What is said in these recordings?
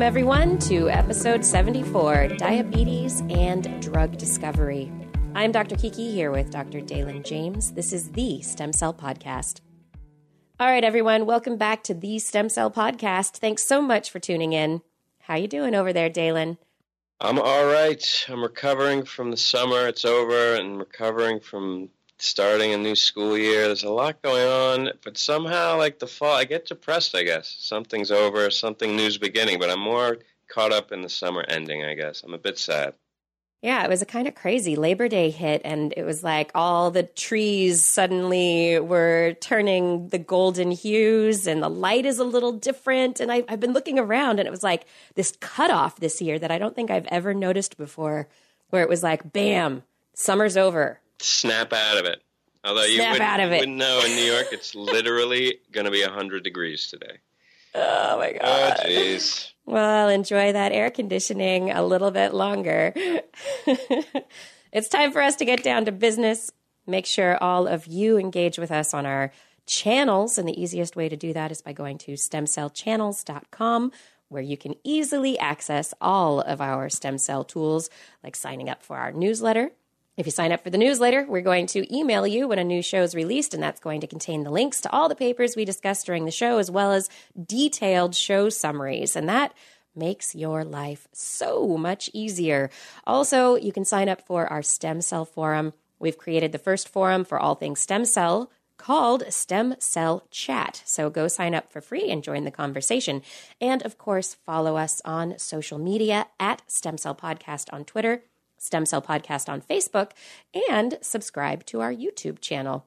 Welcome, everyone, to episode 74 Diabetes and Drug Discovery. I'm Dr. Kiki here with Dr. Dalen James. This is the Stem Cell Podcast. All right, everyone, welcome back to the Stem Cell Podcast. Thanks so much for tuning in. How you doing over there, Dalen? I'm all right. I'm recovering from the summer. It's over, and recovering from starting a new school year. There's a lot going on, but somehow, like the fall, I get depressed. I guess something's over, something new's beginning. But I'm more caught up in the summer ending. I guess I'm a bit sad. Yeah, it was a kind of crazy. Labor Day hit, and it was like all the trees suddenly were turning the golden hues, and the light is a little different. And I, have been looking around, and it was like this cutoff this year that I don't think I've ever noticed before, where it was like, bam, summer's over. Snap out of it. Although Snap you wouldn't, out of it. wouldn't know in New York, it's literally going to be 100 degrees today. Oh my god. Oh, god. jeez. Well, enjoy that air conditioning a little bit longer. it's time for us to get down to business. Make sure all of you engage with us on our channels. And the easiest way to do that is by going to stemcellchannels.com, where you can easily access all of our stem cell tools, like signing up for our newsletter. If you sign up for the newsletter, we're going to email you when a new show is released, and that's going to contain the links to all the papers we discussed during the show, as well as detailed show summaries. And that makes your life so much easier. Also, you can sign up for our stem cell forum. We've created the first forum for all things stem cell called Stem Cell Chat. So go sign up for free and join the conversation. And of course, follow us on social media at Stem Cell Podcast on Twitter, Stem Cell Podcast on Facebook, and subscribe to our YouTube channel.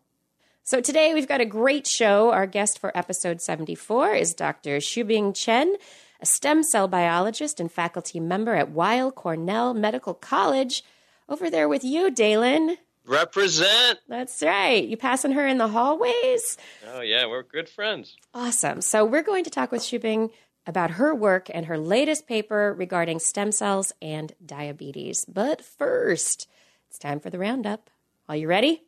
So today we've got a great show. Our guest for episode 74 is Dr. Shubing Chen, a stem cell biologist and faculty member at Weill Cornell Medical College. Over there with you, Dalen. Represent. That's right. You passing her in the hallways? Oh, yeah, we're good friends. Awesome. So we're going to talk with Shubing about her work and her latest paper regarding stem cells and diabetes. But first, it's time for the roundup. Are you ready?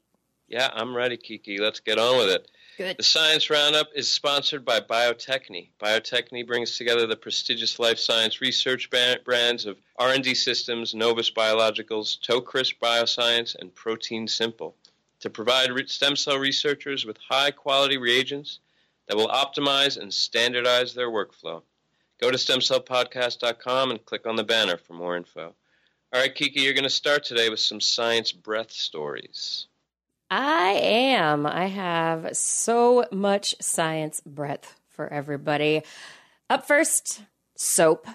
Yeah, I'm ready, Kiki. Let's get on with it. Good. The Science Roundup is sponsored by Biotechne. Biotechne brings together the prestigious life science research brands of R&D Systems, Novus Biologicals, ToCrisp Bioscience, and Protein Simple to provide stem cell researchers with high-quality reagents that will optimize and standardize their workflow. Go to stemcellpodcast.com and click on the banner for more info. All right, Kiki, you're going to start today with some science breath stories. I am. I have so much science breadth for everybody. Up first, soap.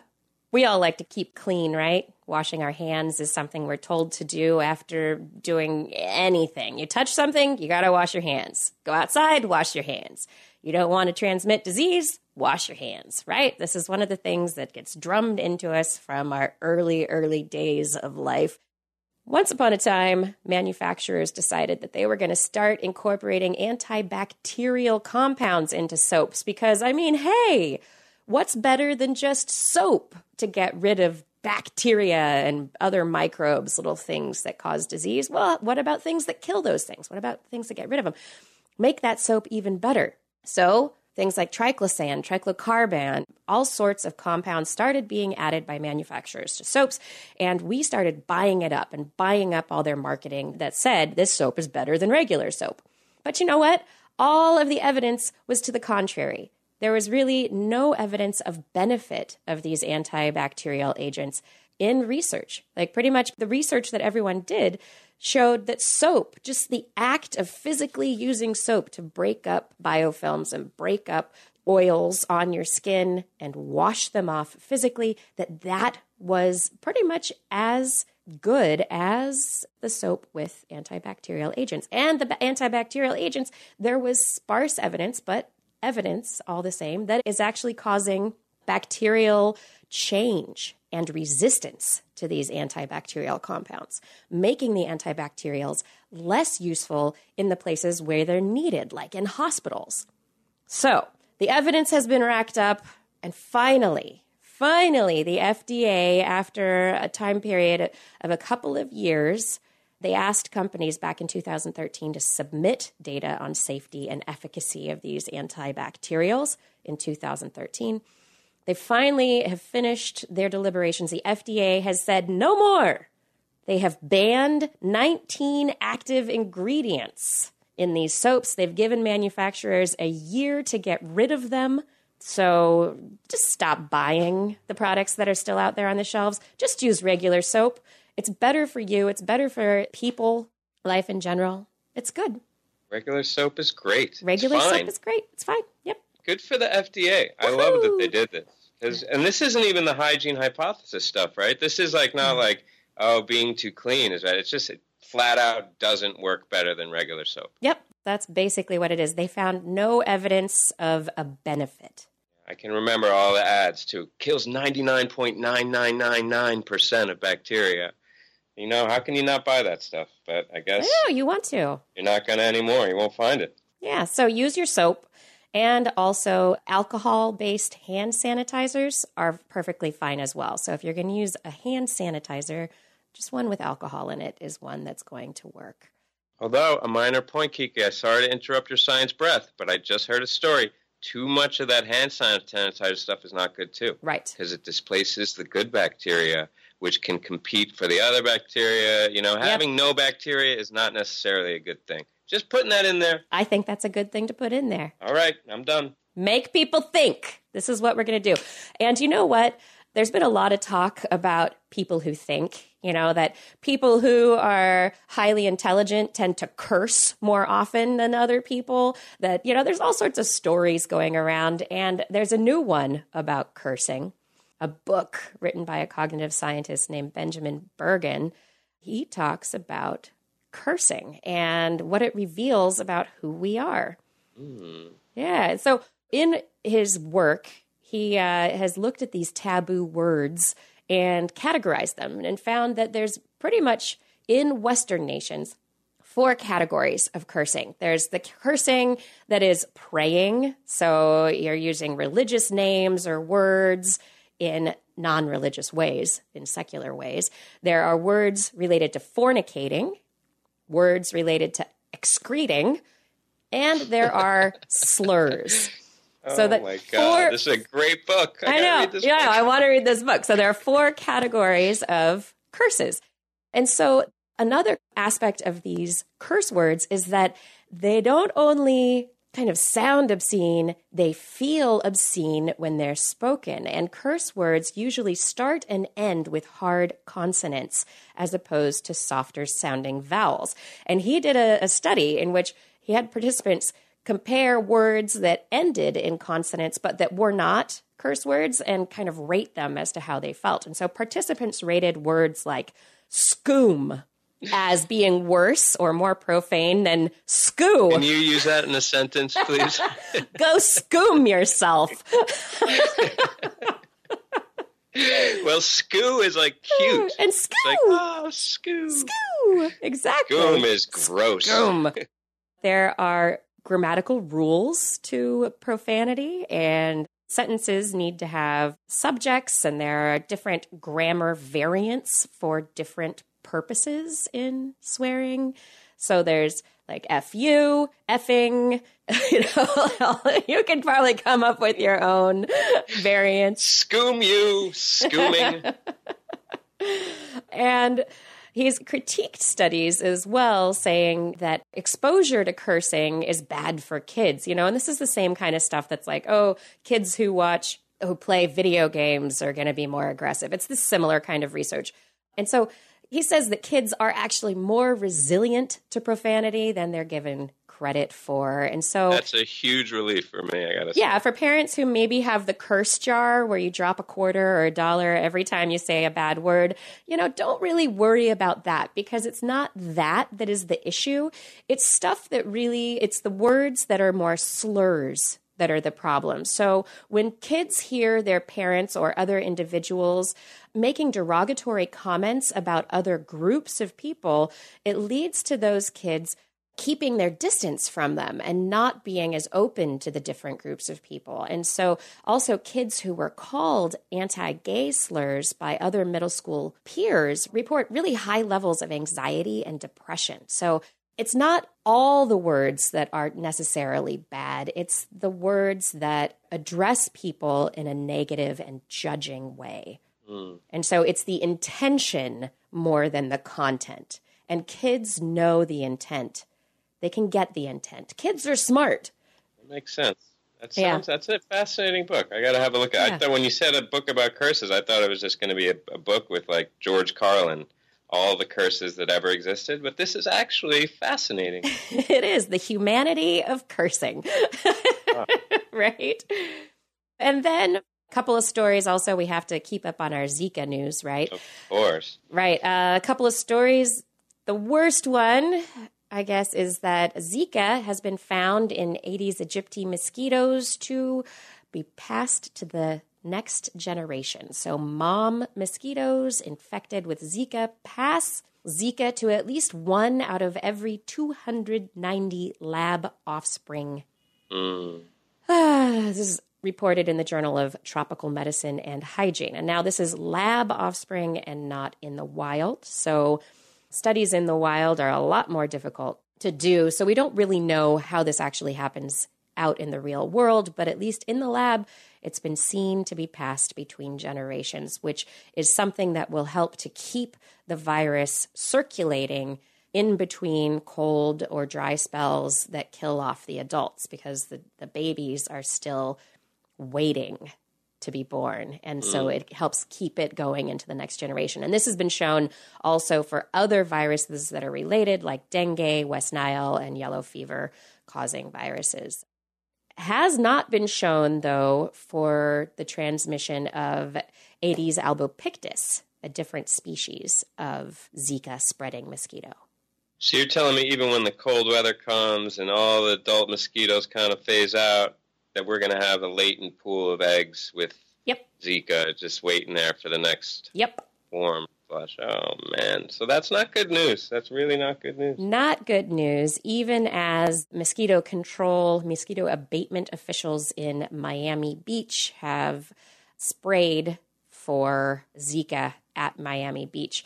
We all like to keep clean, right? Washing our hands is something we're told to do after doing anything. You touch something, you got to wash your hands. Go outside, wash your hands. You don't want to transmit disease, wash your hands, right? This is one of the things that gets drummed into us from our early, early days of life. Once upon a time, manufacturers decided that they were going to start incorporating antibacterial compounds into soaps because, I mean, hey, what's better than just soap to get rid of bacteria and other microbes, little things that cause disease? Well, what about things that kill those things? What about things that get rid of them? Make that soap even better. So, things like triclosan, triclocarban, all sorts of compounds started being added by manufacturers to soaps, and we started buying it up and buying up all their marketing that said this soap is better than regular soap. But you know what? All of the evidence was to the contrary. There was really no evidence of benefit of these antibacterial agents in research. Like, pretty much the research that everyone did showed that soap, just the act of physically using soap to break up biofilms and break up oils on your skin and wash them off physically, that that was pretty much as good as the soap with antibacterial agents. And the antibacterial agents, there was sparse evidence, but evidence all the same that is actually causing bacterial change and resistance to these antibacterial compounds, making the antibacterials less useful in the places where they're needed, like in hospitals. So, the evidence has been racked up, and finally, finally, the FDA, after a time period of a couple of years, they asked companies back in 2013 to submit data on safety and efficacy of these antibacterials in 2013. They finally have finished their deliberations. The FDA has said no more. They have banned 19 active ingredients in these soaps. They've given manufacturers a year to get rid of them. So just stop buying the products that are still out there on the shelves. Just use regular soap. It's better for you, it's better for people, life in general. It's good. Regular soap is great. Regular soap is great. It's fine. Good for the FDA. I love that they did this. And this isn't even the hygiene hypothesis stuff, right? This is like not mm. like, oh, being too clean is right. It's just it flat out doesn't work better than regular soap. Yep. That's basically what it is. They found no evidence of a benefit. I can remember all the ads too. Kills 99.9999% of bacteria. You know, how can you not buy that stuff? But I guess. Yeah, you want to. You're not going to anymore. You won't find it. Yeah, so use your soap. And also, alcohol based hand sanitizers are perfectly fine as well. So, if you're going to use a hand sanitizer, just one with alcohol in it is one that's going to work. Although, a minor point, Kiki, sorry to interrupt your science breath, but I just heard a story too much of that hand sanitizer stuff is not good too. Right. Because it displaces the good bacteria, which can compete for the other bacteria. You know, yep. having no bacteria is not necessarily a good thing. Just putting that in there. I think that's a good thing to put in there. All right, I'm done. Make people think. This is what we're going to do. And you know what? There's been a lot of talk about people who think you know, that people who are highly intelligent tend to curse more often than other people. That, you know, there's all sorts of stories going around. And there's a new one about cursing, a book written by a cognitive scientist named Benjamin Bergen. He talks about cursing and what it reveals about who we are. Mm. Yeah. So in his work, he uh, has looked at these taboo words and categorized them and found that there's pretty much in Western nations four categories of cursing. There's the cursing that is praying, so you're using religious names or words in non religious ways, in secular ways. There are words related to fornicating, words related to excreting, and there are slurs. So oh that my god, four, this is a great book. I, I know. yeah, book. I want to read this book. So there are four categories of curses. And so another aspect of these curse words is that they don't only kind of sound obscene, they feel obscene when they're spoken. And curse words usually start and end with hard consonants as opposed to softer sounding vowels. And he did a, a study in which he had participants compare words that ended in consonants but that were not curse words and kind of rate them as to how they felt. And so participants rated words like scoom as being worse or more profane than scoo. Can you use that in a sentence, please? Go scoom yourself. well, scoo is like cute. And scoo. Like, oh, scoo. Scoo. Exactly. Scoom is gross. Scoom. There are grammatical rules to profanity and sentences need to have subjects and there are different grammar variants for different purposes in swearing. So there's like fu, effing, you know, you can probably come up with your own variants. Scoom you, scooming. and He's critiqued studies as well, saying that exposure to cursing is bad for kids, you know, and this is the same kind of stuff that's like, oh, kids who watch, who play video games are going to be more aggressive. It's this similar kind of research. And so he says that kids are actually more resilient to profanity than they're given credit for. And so that's a huge relief for me, I gotta say. Yeah, for parents who maybe have the curse jar where you drop a quarter or a dollar every time you say a bad word, you know, don't really worry about that because it's not that that is the issue. It's stuff that really, it's the words that are more slurs that are the problem. So when kids hear their parents or other individuals making derogatory comments about other groups of people, it leads to those kids keeping their distance from them and not being as open to the different groups of people. And so, also, kids who were called anti gay slurs by other middle school peers report really high levels of anxiety and depression. So, it's not all the words that are necessarily bad. It's the words that address people in a negative and judging way. Mm. And so it's the intention more than the content. And kids know the intent. They can get the intent. Kids are smart. That makes sense. That sounds, yeah. That's a fascinating book. I got to have a look at. Yeah. I thought when you said a book about curses, I thought it was just going to be a, a book with like George Carlin all the curses that ever existed, but this is actually fascinating. it is the humanity of cursing. right? And then a couple of stories also we have to keep up on our Zika news, right? Of course. Right. Uh, a couple of stories. The worst one, I guess, is that Zika has been found in Aedes aegypti mosquitoes to be passed to the next generation. So, mom mosquitoes infected with Zika pass Zika to at least one out of every 290 lab offspring. Mm. this is reported in the Journal of Tropical Medicine and Hygiene. And now this is lab offspring and not in the wild. So, studies in the wild are a lot more difficult to do. So, we don't really know how this actually happens out in the real world, but at least in the lab, it's been seen to be passed between generations, which is something that will help to keep the virus circulating in between cold or dry spells that kill off the adults because the, the babies are still waiting to be born. And so mm. it helps keep it going into the next generation. And this has been shown also for other viruses that are related, like dengue, West Nile, and yellow fever causing viruses has not been shown, though, for the transmission of Aedes albopictus, a different species of Zika spreading mosquito. So you're telling me even when the cold weather comes and all the adult mosquitoes kind of phase out, that we're going to have a latent pool of eggs with yep. Zika just waiting there for the next yep. Form. Flush. Oh man. So that's not good news. That's really not good news. Not good news, even as mosquito control, mosquito abatement officials in Miami Beach have sprayed for Zika at Miami Beach.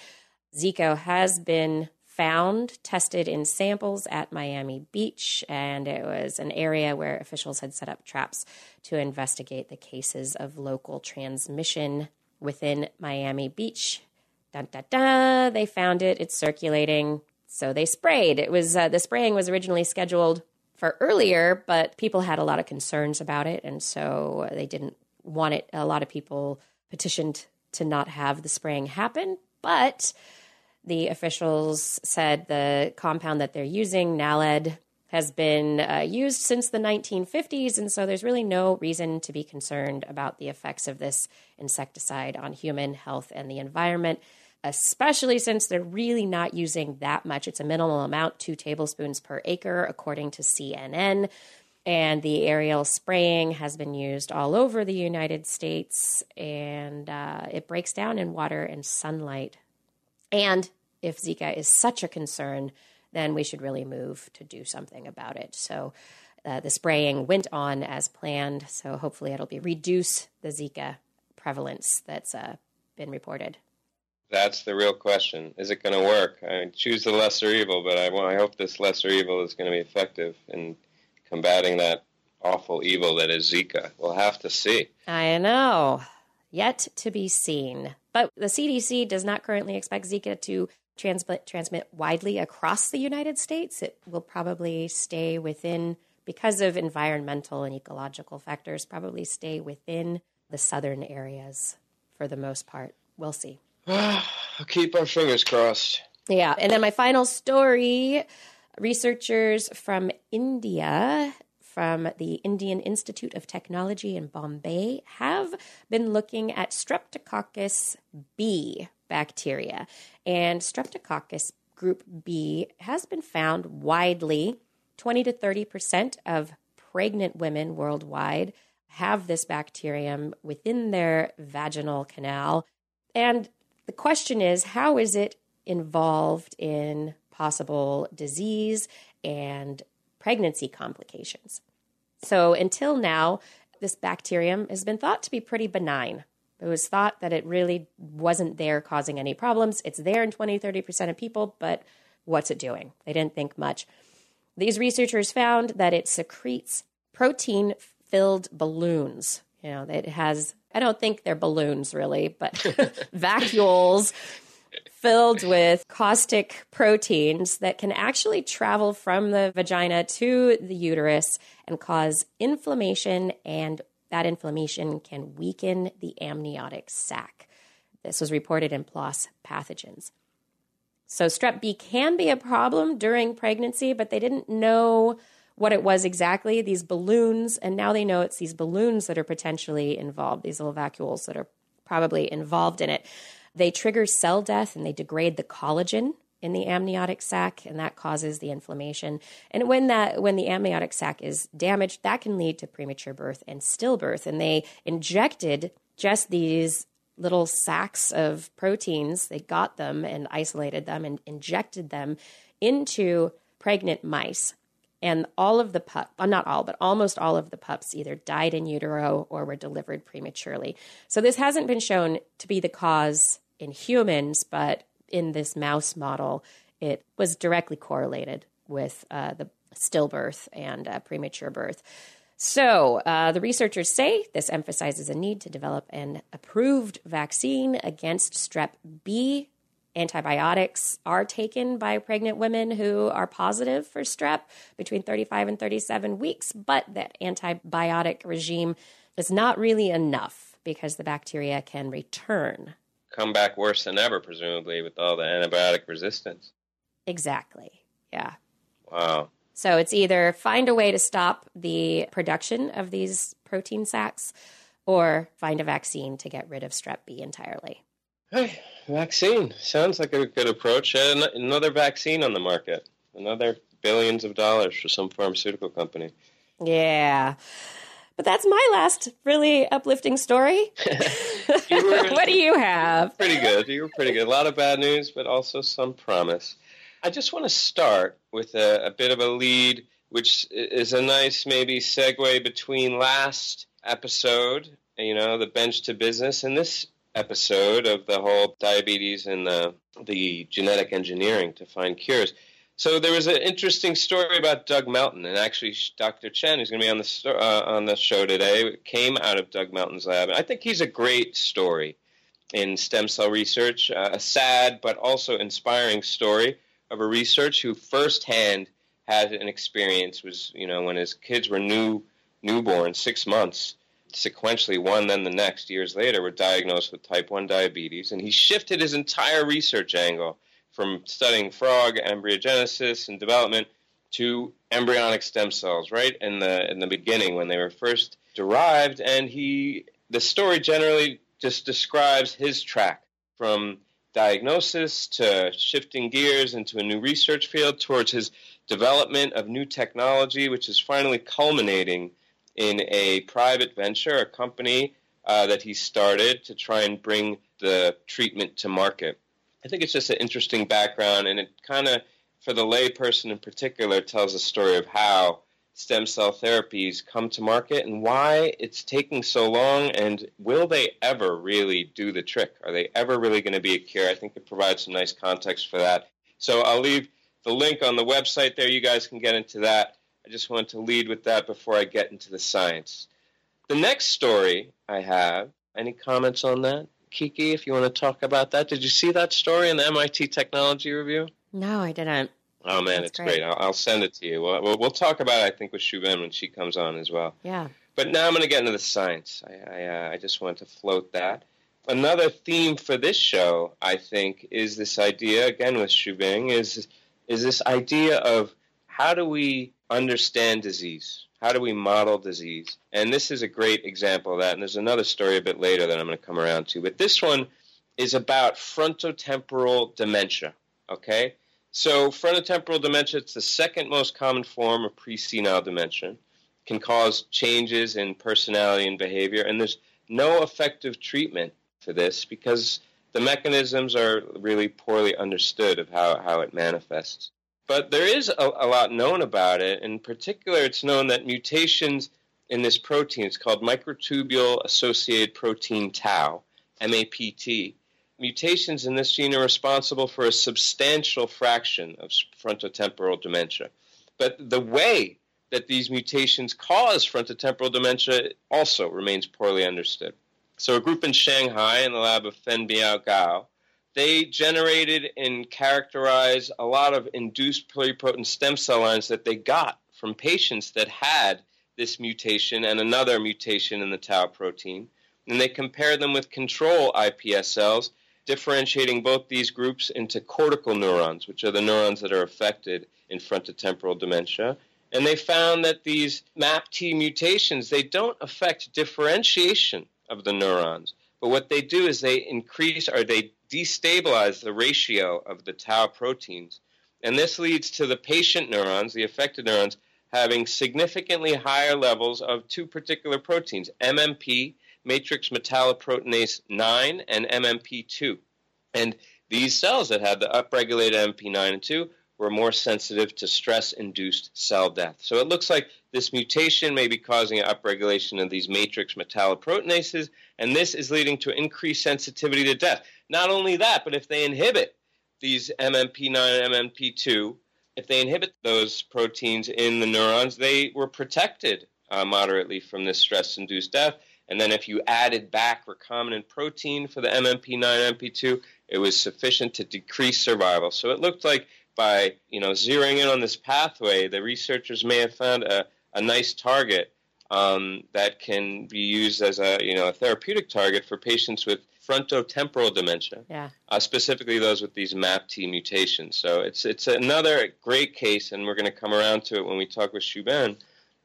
Zika has been found, tested in samples at Miami Beach, and it was an area where officials had set up traps to investigate the cases of local transmission within Miami Beach Dun, dun, dun, they found it. It's circulating. So they sprayed. It was uh, the spraying was originally scheduled for earlier, but people had a lot of concerns about it, and so they didn't want it. A lot of people petitioned to not have the spraying happen, but the officials said the compound that they're using, Naled, has been uh, used since the 1950s, and so there's really no reason to be concerned about the effects of this insecticide on human health and the environment especially since they're really not using that much. It's a minimal amount, two tablespoons per acre, according to CNN. And the aerial spraying has been used all over the United States, and uh, it breaks down in water and sunlight. And if Zika is such a concern, then we should really move to do something about it. So uh, the spraying went on as planned. So hopefully it'll be reduce the Zika prevalence that's uh, been reported. That's the real question. Is it going to work? I choose the lesser evil, but I, I hope this lesser evil is going to be effective in combating that awful evil that is Zika. We'll have to see. I know. Yet to be seen. But the CDC does not currently expect Zika to transmit, transmit widely across the United States. It will probably stay within, because of environmental and ecological factors, probably stay within the southern areas for the most part. We'll see. Keep our fingers crossed. Yeah. And then my final story researchers from India, from the Indian Institute of Technology in Bombay, have been looking at Streptococcus B bacteria. And Streptococcus group B has been found widely. 20 to 30% of pregnant women worldwide have this bacterium within their vaginal canal. And the question is how is it involved in possible disease and pregnancy complications? So, until now, this bacterium has been thought to be pretty benign. It was thought that it really wasn't there causing any problems. It's there in 20, 30% of people, but what's it doing? They didn't think much. These researchers found that it secretes protein filled balloons. You know, it has, I don't think they're balloons really, but vacuoles filled with caustic proteins that can actually travel from the vagina to the uterus and cause inflammation, and that inflammation can weaken the amniotic sac. This was reported in PLOS Pathogens. So, strep B can be a problem during pregnancy, but they didn't know what it was exactly, these balloons, and now they know it's these balloons that are potentially involved, these little vacuoles that are probably involved in it. They trigger cell death and they degrade the collagen in the amniotic sac and that causes the inflammation. And when that when the amniotic sac is damaged, that can lead to premature birth and stillbirth. And they injected just these little sacks of proteins. They got them and isolated them and injected them into pregnant mice and all of the pup, well, not all, but almost all of the pups either died in utero or were delivered prematurely. So this hasn't been shown to be the cause in humans, but in this mouse model, it was directly correlated with uh, the stillbirth and uh, premature birth. So, uh, the researchers say this emphasizes a need to develop an approved vaccine against strep B antibiotics are taken by pregnant women who are positive for strep between 35 and 37 weeks, but that antibiotic regime is not really enough because the bacteria can return. Come back worse than ever, presumably, with all the antibiotic resistance. Exactly. Yeah. Wow. So it's either find a way to stop the production of these protein sacs or find a vaccine to get rid of strep B entirely. Hey, vaccine sounds like a good approach. Another vaccine on the market, another billions of dollars for some pharmaceutical company. Yeah. But that's my last really uplifting story. what do you have? Pretty good. You were pretty good. A lot of bad news, but also some promise. I just want to start with a, a bit of a lead, which is a nice maybe segue between last episode, you know, the bench to business, and this episode of the whole diabetes and the, the genetic engineering to find cures. So there was an interesting story about Doug Melton, and actually Dr. Chen, who's going to be on the uh, on the show today, came out of Doug Melton's lab. And I think he's a great story in stem cell research, uh, a sad but also inspiring story of a researcher who firsthand had an experience. Was you know when his kids were new newborn, six months, sequentially, one then the next, years later, were diagnosed with type 1 diabetes. And he shifted his entire research angle from studying frog embryogenesis and development to embryonic stem cells, right in the in the beginning when they were first derived. And he, the story generally just describes his track from diagnosis to shifting gears into a new research field towards his development of new technology, which is finally culminating in a private venture, a company uh, that he started to try and bring the treatment to market. I think it's just an interesting background, and it kind of, for the layperson in particular, tells a story of how stem cell therapies come to market and why it's taking so long and will they ever really do the trick? Are they ever really going to be a cure? I think it provides some nice context for that. So I'll leave the link on the website there. You guys can get into that. I just want to lead with that before I get into the science. The next story I have, any comments on that? Kiki, if you want to talk about that. Did you see that story in the MIT Technology Review? No, I didn't. Oh man, That's it's great. great. I'll, I'll, send it to you. We'll, we'll, talk about it, I think, with Shubin when she comes on as well. Yeah. But now I'm going to get into the science. I, I, uh, I just want to float that. Another theme for this show, I think, is this idea again with Shubing is is this idea of how do we understand disease? How do we model disease? And this is a great example of that. And there's another story a bit later that I'm going to come around to. But this one is about frontotemporal dementia. Okay? So, frontotemporal dementia, it's the second most common form of presenile dementia, can cause changes in personality and behavior. And there's no effective treatment for this because the mechanisms are really poorly understood of how, how it manifests. But there is a, a, lot known about it. In particular, it's known that mutations in this protein, it's called microtubule associated protein tau, MAPT, mutations in this gene are responsible for a substantial fraction of frontotemporal dementia. But the way that these mutations cause frontotemporal dementia also remains poorly understood. So, a group in Shanghai in the lab of Fen Biao Gao, they generated and characterized a lot of induced pluripotent stem cell lines that they got from patients that had this mutation and another mutation in the tau protein. And they compared them with control iPS cells, differentiating both these groups into cortical neurons, which are the neurons that are affected in frontotemporal dementia. And they found that these MAPT mutations, they don't affect differentiation of the neurons. But what they do is they increase or they destabilize the ratio of the tau proteins. And this leads to the patient neurons, the affected neurons, having significantly higher levels of two particular proteins, MMP, matrix metalloproteinase 9, and MMP2. And these cells that have the upregulated MP9 and 2 were more sensitive to stress induced cell death. So it looks like this mutation may be causing an upregulation of these matrix metalloproteinases, and this is leading to increased sensitivity to death. Not only that, but if they inhibit these MMP9 and MMP2, if they inhibit those proteins in the neurons, they were protected uh, moderately from this stress induced death. And then if you added back recombinant protein for the MMP9 MP2, it was sufficient to decrease survival. So it looked like by you know zeroing in on this pathway, the researchers may have found a, a nice target um, that can be used as a you know a therapeutic target for patients with frontotemporal dementia, yeah. uh, specifically those with these MAPT mutations. So it's it's another great case, and we're going to come around to it when we talk with Shuben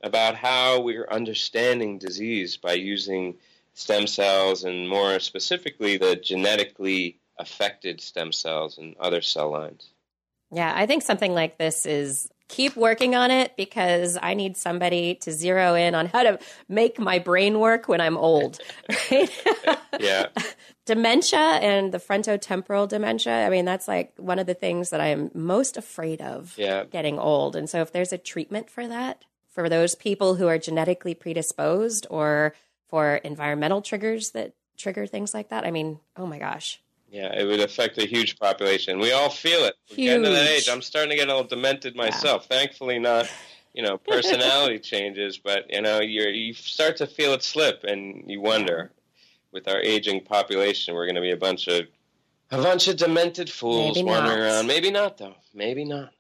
about how we're understanding disease by using stem cells and more specifically the genetically affected stem cells and other cell lines. Yeah, I think something like this is keep working on it because I need somebody to zero in on how to make my brain work when I'm old. Right? yeah. dementia and the frontotemporal dementia, I mean, that's like one of the things that I'm most afraid of yeah. getting old. And so if there's a treatment for that, for those people who are genetically predisposed or for environmental triggers that trigger things like that, I mean, oh my gosh. Yeah, it would affect a huge population. We all feel it. We're getting to that age. I'm starting to get a little demented myself. Yeah. Thankfully, not you know personality changes, but you know you you start to feel it slip, and you wonder, with our aging population, we're going to be a bunch of a bunch of demented fools Maybe wandering not. around. Maybe not, though. Maybe not.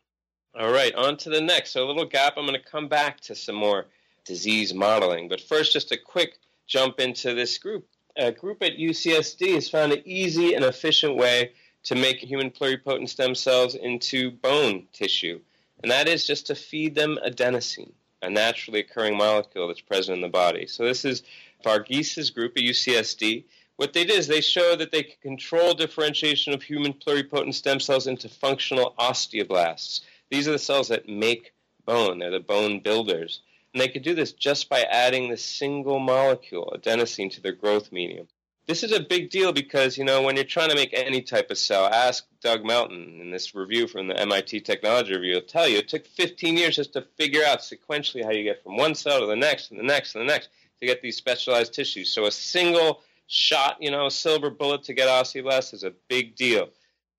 All right, on to the next. So a little gap. I'm going to come back to some more disease modeling, but first, just a quick jump into this group a group at UCSD has found an easy and efficient way to make human pluripotent stem cells into bone tissue, and that is just to feed them adenosine, a naturally occurring molecule that's present in the body. So this is Varghese group at UCSD. What they did is they showed that they could control differentiation of human pluripotent stem cells into functional osteoblasts. These are the cells that make bone. They're the bone builders. And they could do this just by adding the single molecule, adenosine, to their growth medium. This is a big deal because, you know, when you're trying to make any type of cell, ask Doug Melton in this review from the MIT Technology Review. He'll tell you it took 15 years just to figure out sequentially how you get from one cell to the next and the next and the next to get these specialized tissues. So a single shot, you know, a silver bullet to get osteoblasts is a big deal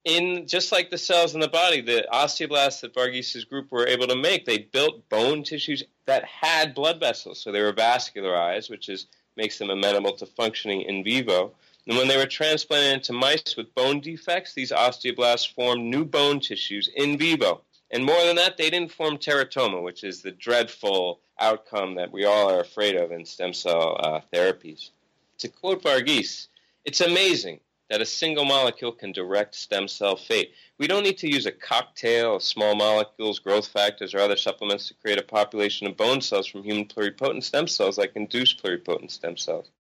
in just like the cells in the body, the osteoblasts that Varghese's group were able to make, they built bone tissues that had blood vessels, so they were vascularized, which is makes them amenable to functioning in vivo. And when they were transplanted into mice with bone defects, these osteoblasts formed new bone tissues in vivo. And more than that, they didn't form teratoma, which is the dreadful outcome that we all are afraid of in stem cell uh, therapies. To quote Varghese, it's amazing that a single molecule can direct stem cell fate. We don't need to use a cocktail of small molecules, growth factors, or other supplements to create a population of bone cells from human pluripotent stem cells like induced pluripotent stem cells.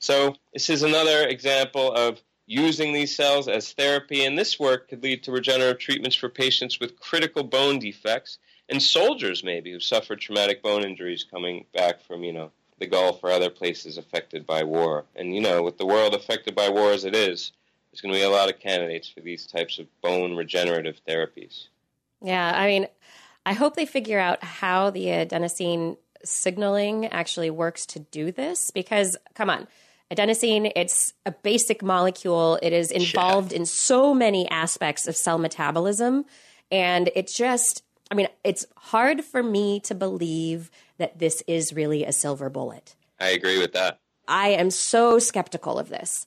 So, this is another example of using these cells as therapy, and this work could lead to regenerative treatments for patients with critical bone defects and soldiers, maybe, who suffered traumatic bone injuries coming back from, you know, the Gulf or other places affected by war. And, you know, with the world affected by war as it is, there's going to be a lot of candidates for these types of bone regenerative therapies. Yeah, I mean, I hope they figure out how the adenosine signaling actually works to do this because, come on, Adenosine, it's a basic molecule. It is involved yeah. in so many aspects of cell metabolism. And it just, I mean, it's hard for me to believe that this is really a silver bullet. I agree with that. I am so skeptical of this.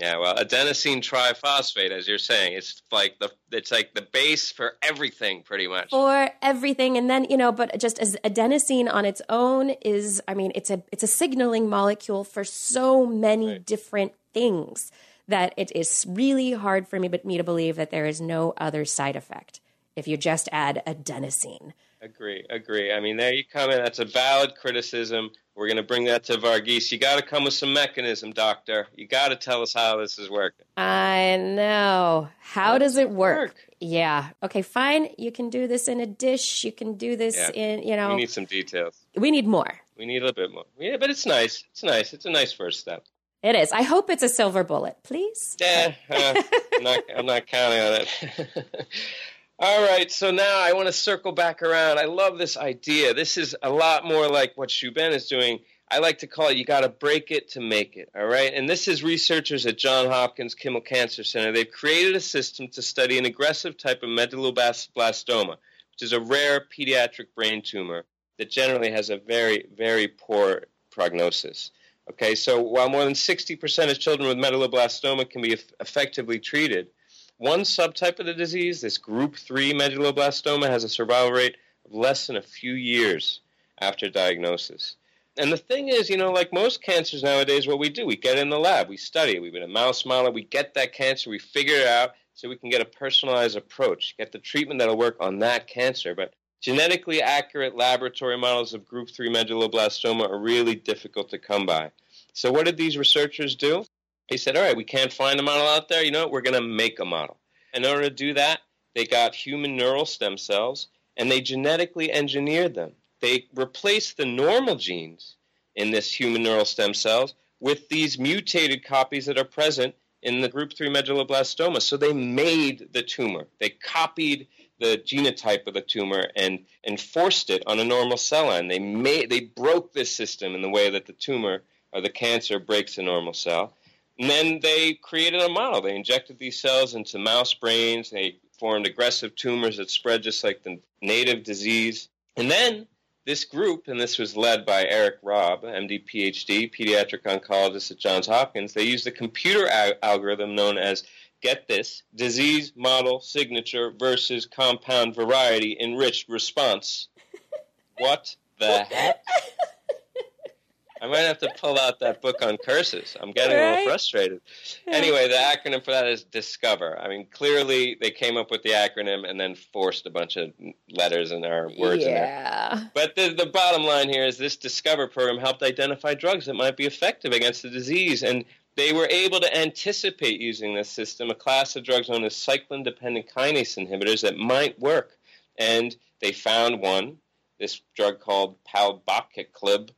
Yeah, well, adenosine triphosphate, as you're saying, it's like the it's like the base for everything, pretty much. For everything, and then you know, but just as adenosine on its own is, I mean, it's a it's a signaling molecule for so many right. different things that it is really hard for me, but me to believe that there is no other side effect if you just add adenosine. Agree, agree. I mean, there you come in. That's a valid criticism. We're going to bring that to Varghese. You got to come with some mechanism, doctor. You got to tell us how this is working. I know. How, how does, does, it work? work? Yeah. Okay, fine. You can do this in a dish. You can do this yeah. in, you know. We need some details. We need more. We need a little bit more. Yeah, but it's nice. It's nice. It's a nice first step. It is. I hope it's a silver bullet, please. Yeah, uh, I'm, not, I'm not counting on it. All right, so now I want to circle back around. I love this idea. This is a lot more like what Shubin is doing. I like to call it you got to break it to make it. All right, and this is researchers at Johns Hopkins Kimmel Cancer Center. They've created a system to study an aggressive type of medulloblastoma, which is a rare pediatric brain tumor that generally has a very, very poor prognosis. Okay, so while more than 60% of children with medulloblastoma can be effectively treated, one subtype of the disease, this group 3 medulloblastoma, has a survival rate of less than a few years after diagnosis. And the thing is, you know, like most cancers nowadays, what we do, we get in the lab, we study we get a mouse model, we get that cancer, we figure it out so we can get a personalized approach, get the treatment that'll work on that cancer. But genetically accurate laboratory models of group 3 medulloblastoma are really difficult to come by. So, what did these researchers do? He said, All right, we can't find a model out there. You know what? We're going to make a model. In order to do that, they got human neural stem cells and they genetically engineered them. They replaced the normal genes in this human neural stem cells with these mutated copies that are present in the group 3 medulloblastoma. So they made the tumor. They copied the genotype of the tumor and, enforced it on a normal cell line. They made they broke this system in the way that the tumor or the cancer breaks a normal cell. And then they created a model. They injected these cells into mouse brains. They formed aggressive tumors that spread just like the native disease. And then this group, and this was led by Eric Robb, MD, PhD, pediatric oncologist at Johns Hopkins, they used a computer algorithm known as get this disease model signature versus compound variety enriched response. what the heck? I might have to pull out that book on curses. I'm getting right? a little frustrated. Anyway, the acronym for that is Discover. I mean, clearly they came up with the acronym and then forced a bunch of letters and our words yeah. in there. But the, the bottom line here is this Discover program helped identify drugs that might be effective against the disease. And they were able to anticipate using this system a class of drugs known as cyclin dependent kinase inhibitors that might work. And they found one, this drug called palbociclib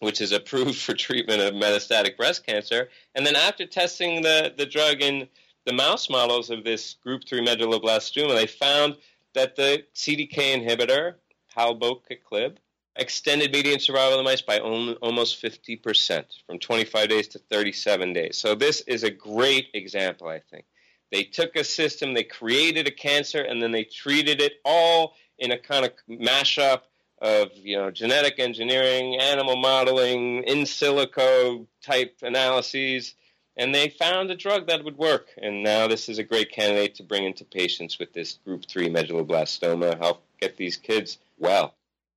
which is approved for treatment of metastatic breast cancer. And then after testing the, the drug in the mouse models of this group 3 medulloblastoma, they found that the CDK inhibitor, palbociclib, extended median survival of the mice by almost 50%, from 25 days to 37 days. So this is a great example, I think. They took a system, they created a cancer, and then they treated it all in a kind of mashup of you know genetic engineering, animal modeling, in silico type analyses, and they found a drug that would work. And now this is a great candidate to bring into patients with this group three medulloblastoma, help get these kids well.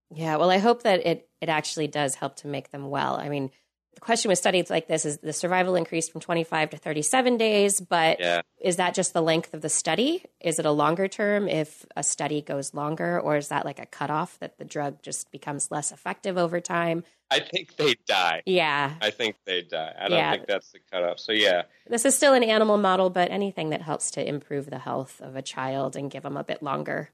Yeah, well, I hope that it it actually does help to make them well. I mean, the question with studies like this is the survival increased from 25 to 37 days, but yeah. is that just the length of the study? Is it a longer term if a study goes longer, or is that like a cutoff that the drug just becomes less effective over time? I think they die. Yeah. I think they die. I don't yeah. think that's the cutoff. So, yeah. This is still an animal model, but anything that helps to improve the health of a child and give them a bit longer.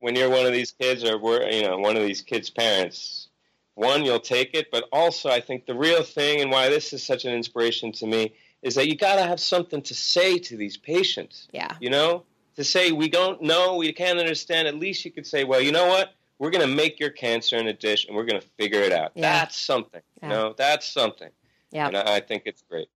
When you're one of these kids or we're, you know, one of these kids' parents, one, you'll take it, but also I think the real thing and why this is such an inspiration to me is that you got to have something to say to these patients. Yeah. You know, to say we don't know, we can't understand. At least you could say, well, you know what? We're going to make your cancer in a dish and we're going to figure it out. Yeah. That's something. Yeah. You know, that's something. Yeah. And I, I think it's great.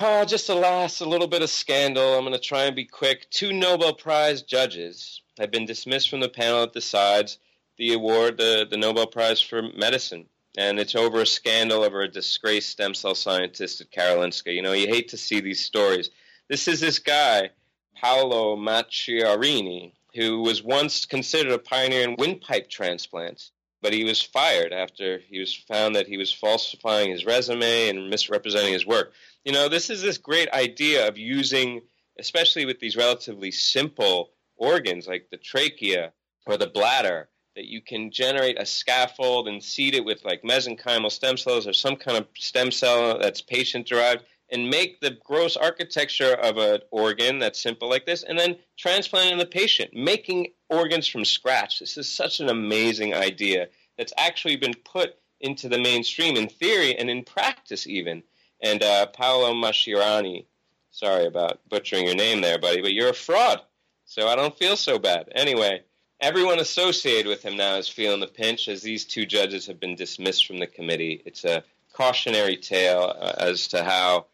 Oh, just to last a little bit of scandal, I'm going to try and be quick. Two Nobel Prize judges have been dismissed from the panel that decides the award, the, the Nobel Prize for Medicine. And it's over a scandal over a disgraced stem cell scientist at Karolinska. You know, you hate to see these stories. This is this guy, Paolo Macchiarini, who was once considered a pioneer in windpipe transplants but he was fired after he was found that he was falsifying his resume and misrepresenting his work. You know, this is this great idea of using, especially with these relatively simple organs like the trachea or the bladder, that you can generate a scaffold and seed it with like mesenchymal stem cells or some kind of stem cell that's patient derived and make the gross architecture of an organ that's simple like this and then transplant in the patient, making organs from scratch. This is such an amazing idea that's actually been put into the mainstream in theory and in practice even. And uh, Paolo Mascherani, sorry about butchering your name there, buddy, but you're a fraud. So I don't feel so bad. Anyway, everyone associated with him now is feeling the pinch as these two judges have been dismissed from the committee. It's a cautionary tale uh, as to how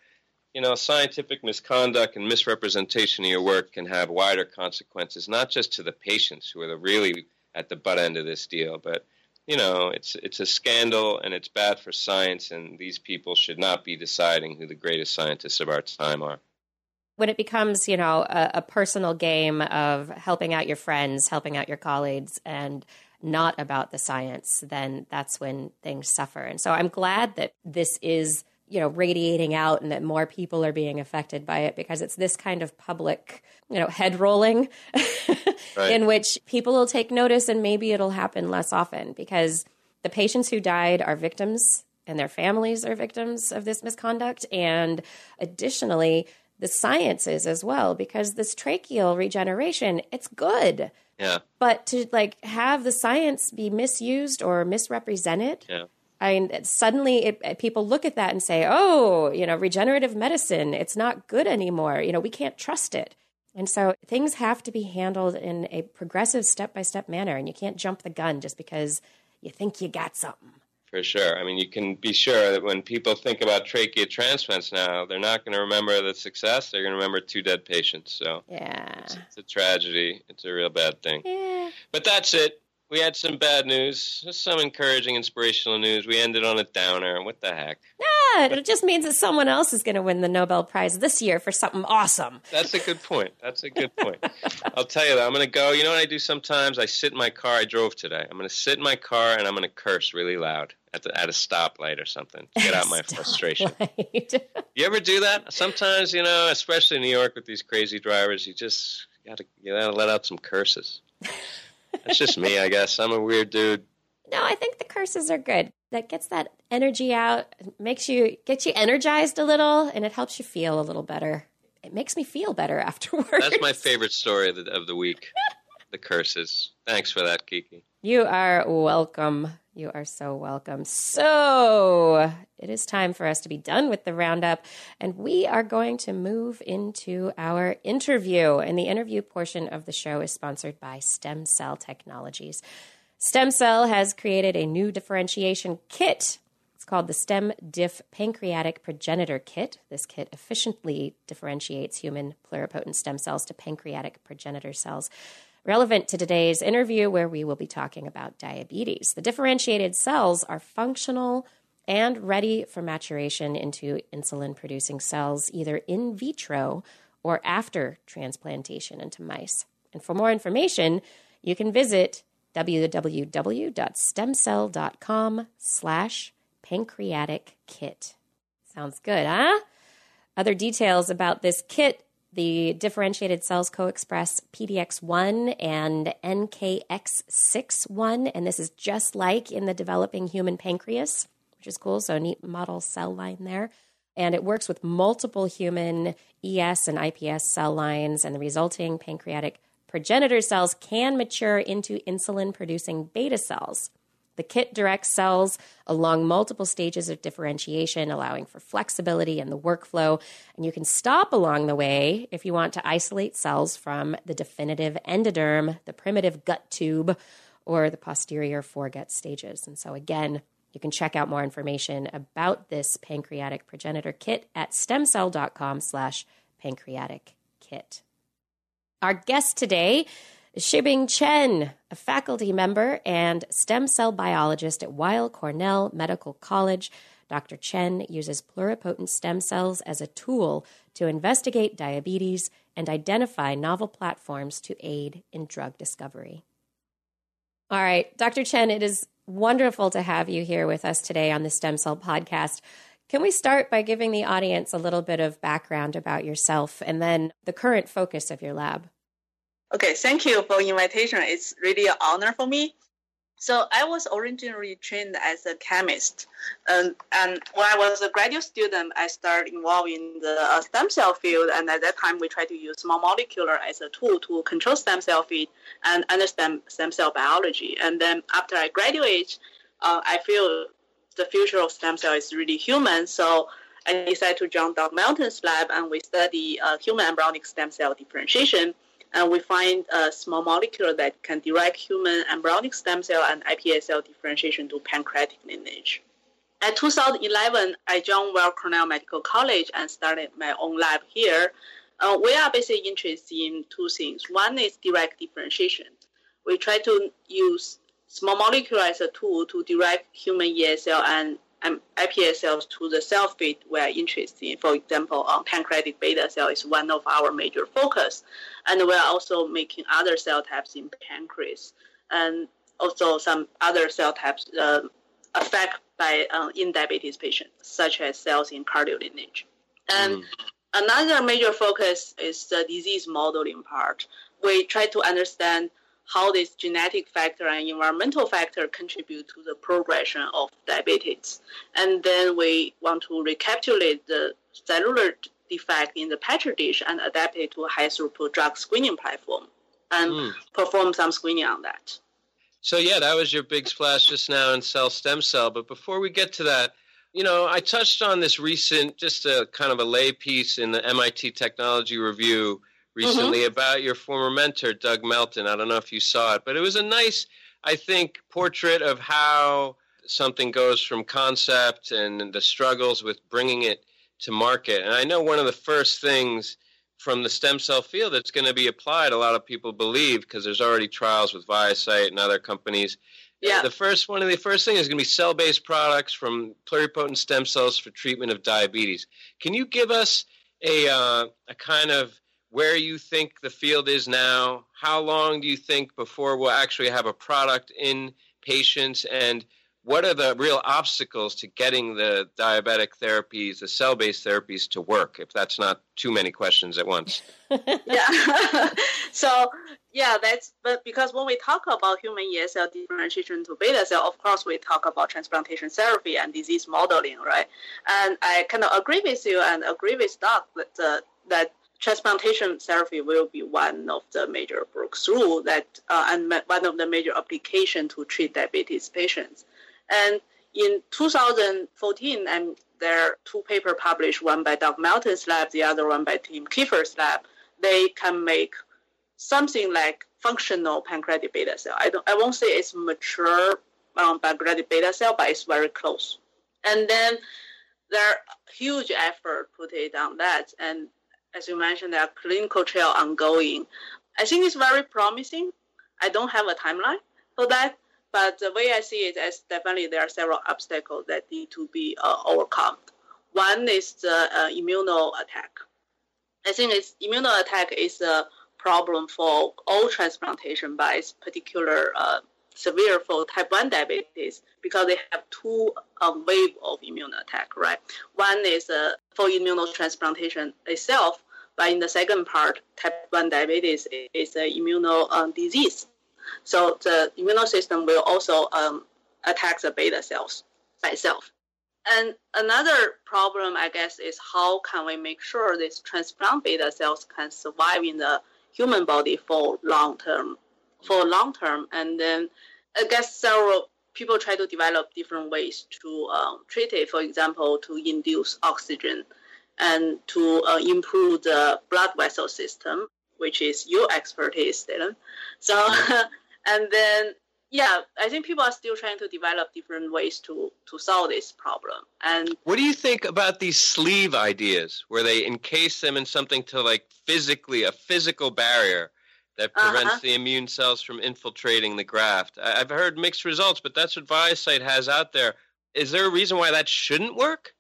you know, scientific misconduct and misrepresentation of your work can have wider consequences, not just to the patients who are the really at the butt end of this deal, but you know, it's it's a scandal and it's bad for science, and these people should not be deciding who the greatest scientists of our time are. When it becomes, you know, a, a personal game of helping out your friends, helping out your colleagues, and not about the science, then that's when things suffer. And so I'm glad that this is you know radiating out and that more people are being affected by it because it's this kind of public you know head rolling right. in which people will take notice and maybe it'll happen less often because the patients who died are victims and their families are victims of this misconduct and additionally the sciences as well because this tracheal regeneration it's good yeah but to like have the science be misused or misrepresented yeah I mean, suddenly it, people look at that and say, oh, you know, regenerative medicine, it's not good anymore. You know, we can't trust it. And so things have to be handled in a progressive step by step manner. And you can't jump the gun just because you think you got something. For sure. I mean, you can be sure that when people think about trachea transplants now, they're not going to remember the success. They're going to remember two dead patients. So, yeah, it's, it's a tragedy. It's a real bad thing. Yeah. But that's it we had some bad news, just some encouraging, inspirational news. We ended on a downer. What the heck? Yeah, it just means that someone else is going to win the Nobel Prize this year for something awesome. That's a good point. That's a good point. I'll tell you that. I'm going to go. You know what I do sometimes? I sit in my car. I drove today. I'm going to sit in my car and I'm going to curse really loud at the, at a stoplight or something to get out my frustration. you ever do that? Sometimes, you know, especially in New York with these crazy drivers, you just got to you got to let out some curses. That's just me, I guess. I'm a weird dude. No, I think the curses are good. That gets that energy out, makes you gets you energized a little, and it helps you feel a little better. It makes me feel better afterwards. That's my favorite story of the, of the week. the curses. Thanks for that, Kiki. You are welcome. You are so welcome. So it is time for us to be done with the roundup, and we are going to move into our interview. And the interview portion of the show is sponsored by Stem Cell Technologies. Stem Cell has created a new differentiation kit. It's called the Stem Diff Pancreatic Progenitor Kit. This kit efficiently differentiates human pluripotent stem cells to pancreatic progenitor cells relevant to today's interview, where we will be talking about diabetes. The differentiated cells are functional and ready for maturation into insulin producing cells, either in vitro or after transplantation into mice. And for more information, you can visit www.stemcell.com slash pancreatic kit. Sounds good, huh? Other details about this kit the differentiated cells co-express PDX1 and NKX61, and this is just like in the developing human pancreas, which is cool. So, neat model cell line there. And it works with multiple human ES and IPS cell lines, and the resulting pancreatic progenitor cells can mature into insulin producing beta cells. The kit directs cells along multiple stages of differentiation, allowing for flexibility in the workflow. And you can stop along the way if you want to isolate cells from the definitive endoderm, the primitive gut tube, or the posterior foregut stages. And so, again, You can check out more information about this pancreatic progenitor kit at stemcell.com slash pancreatic kit. Our guest today Shibing Chen, a faculty member and stem cell biologist at Weill Cornell Medical College. Dr. Chen uses pluripotent stem cells as a tool to investigate diabetes and identify novel platforms to aid in drug discovery. All right, Dr. Chen, it is wonderful to have you here with us today on the Stem Cell Podcast. Can we start by giving the audience a little bit of background about yourself and then the current focus of your lab? Okay, thank you for invitation. It's really an honor for me. So I was originally trained as a chemist, and, and when I was a graduate student, I started involved in the uh, stem cell field. And at that time, we tried to use small molecular as a tool to control stem cell feed and understand stem cell biology. And then after I graduate, uh, I feel the future of stem cell is really human. So I decided to join Doug Melton's lab, and we study uh, human embryonic stem cell differentiation and we find a small molecule that can direct human embryonic stem cell and iPS cell differentiation to pancreatic lineage. At 2011, I joined Weill Cornell Medical College and started my own lab here. Uh, we are basically interested in two things. One is direct differentiation. We try to use small molecule as a tool to direct human ESL and um, iPS cells to the cell feed we are interested in. For example, on pancreatic beta cell is one of our major focus, and we are also making other cell types in pancreas, and also some other cell types uh, affected by uh, in diabetes patients, such as cells in cardio lineage. And mm. another major focus is the disease modeling part. We try to understand how this genetic factor and environmental factor contribute to the progression of diabetes. And then we want to recapitulate the cellular defect in the petri dish and adapt it to a high throughput drug screening platform and mm. perform some screening on that. So yeah, that was your big splash just now in cell stem cell. But before we get to that, you know, I touched on this recent, just a kind of a lay piece in the MIT Technology Review recently mm-hmm. about your former mentor, Doug Melton. I don't know if you saw it, but it was a nice, I think, portrait of how something goes from concept and the struggles with bringing it to market. And I know one of the first things from the stem cell field that's going to be applied, a lot of people believe, because there's already trials with ViaCyte and other companies. Yeah. The first one of the first thing is going to be cell-based products from pluripotent stem cells for treatment of diabetes. Can you give us a uh, a kind of where you think the field is now. How long do you think before we'll actually have a product in patients? And what are the real obstacles to getting the diabetic therapies, the cell based therapies to work, if that's not too many questions at once? yeah. so, yeah, that's but because when we talk about human ESL differentiation to beta cell, of course, we talk about transplantation therapy and disease modeling, right? And I kind of agree with you and agree with Doc that, uh, that transplantation therapy will be one of the major breakthrough that uh, and one of the major application to treat diabetes patients. And in 2014, and there are two papers published, one by Doug Melton's lab, the other one by Tim Kiefer's lab. They can make something like functional pancreatic beta cell. I don't, I won't say it's mature um, pancreatic beta cell, but it's very close. And then there are huge effort put it on that, and as you mentioned, there are clinical trial ongoing. I think it's very promising. I don't have a timeline for that, but the way I see it is definitely there are several obstacles that need to be uh, overcome. One is the uh, immuno attack. I think it's immuno attack is a problem for all transplantation, but it's particular uh, severe for type 1 diabetes because they have two um, wave of immune attack, right? One is uh, for immunotransplantation itself, but in the second part, type 1 diabetes is an immuno um, disease. So the immune system will also um, attack the beta cells by itself. And another problem, I guess, is how can we make sure these transplant beta cells can survive in the human body for long term, for long term. And then I guess several people try to develop different ways to um, treat it. For example, to induce oxygen and to uh, improve the blood vessel system, which is your expertise, Dylan. So, and then yeah, I think people are still trying to develop different ways to to solve this problem. And what do you think about these sleeve ideas, where they encase them in something to like physically a physical barrier that prevents uh-huh. the immune cells from infiltrating the graft? I've heard mixed results, but that's what ViaCyte has out there. Is there a reason why that shouldn't work?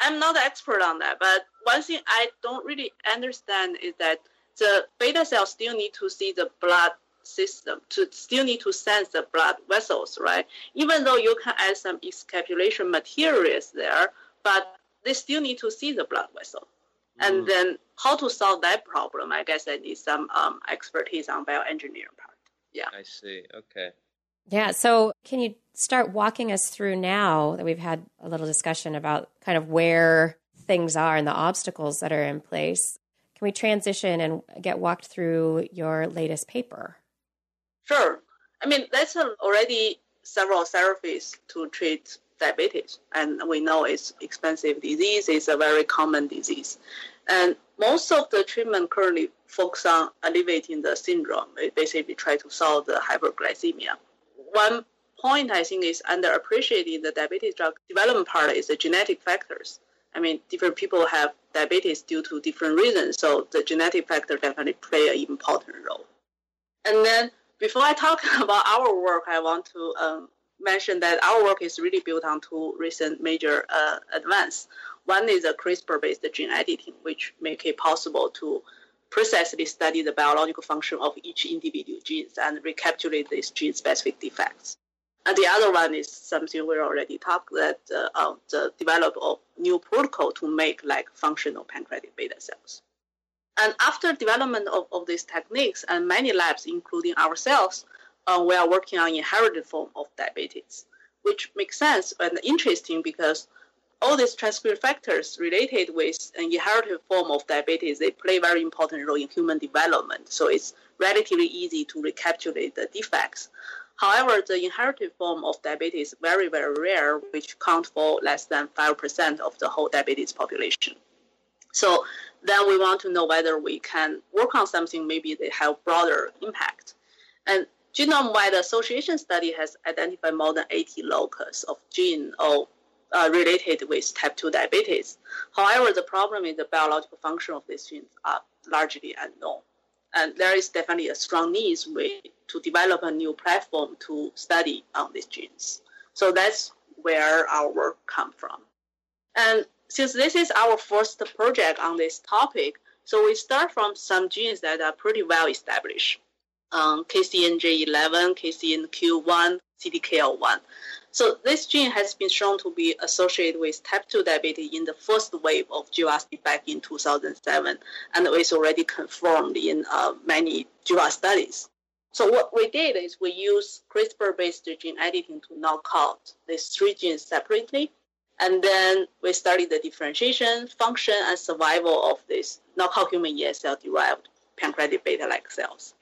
I'm not an expert on that, but one thing I don't really understand is that the beta cells still need to see the blood system to still need to sense the blood vessels, right? Even though you can add some encapsulation materials there, but they still need to see the blood vessel. Mm. And then how to solve that problem, I guess I need some um, expertise on bioengineering part. Yeah. I see. Okay. Yeah. So can you start walking us through now that we've had a little discussion about kind of where things are and the obstacles that are in place? Can we transition and get walked through your latest paper? Sure. I mean, there's already several therapies to treat diabetes, and we know it's expensive disease. It's a very common disease, and most of the treatment currently focus on alleviating the syndrome. They basically try to solve the hyperglycemia. One point I think is underappreciated the diabetes drug development part is the genetic factors. I mean, different people have diabetes due to different reasons, so the genetic factor definitely play an important role. And then before I talk about our work, I want to um, mention that our work is really built on two recent major uh, advances. One is a CRISPR-based gene editing, which make it possible to precisely study the biological function of each individual genes and recapitulate these gene-specific defects. And the other one is something we already talked that uh, the develop of new protocol to make like functional pancreatic beta cells. And after development of, of these techniques, and many labs, including ourselves, uh, we are working on inherited form of diabetes, which makes sense and interesting because all these transcript factors related with an inherited form of diabetes, they play a very important role in human development. So it's relatively easy to recapitulate the defects. However, the inherited form of diabetes is very, very rare, which count for less than 5% of the whole diabetes population. So then we want to know whether we can work on something maybe they have broader impact. And genome-wide association study has identified more than 80 locus of gene or uh, related with type 2 diabetes. However, the problem is the biological function of these genes are largely unknown. And there is definitely a strong need to develop a new platform to study on these genes. So that's where our work come from. And since this is our first project on this topic, so we start from some genes that are pretty well established. Um, KCNJ11, KCNQ1, CDKL1. So this gene has been shown to be associated with type 2 diabetes in the first wave of GWAS back in 2007, and it's already confirmed in uh, many GWAS studies. So what we did is we used CRISPR-based gene editing to knock out these three genes separately and then we studied the differentiation, function, and survival of these knockout human ESL derived pancreatic beta like cells.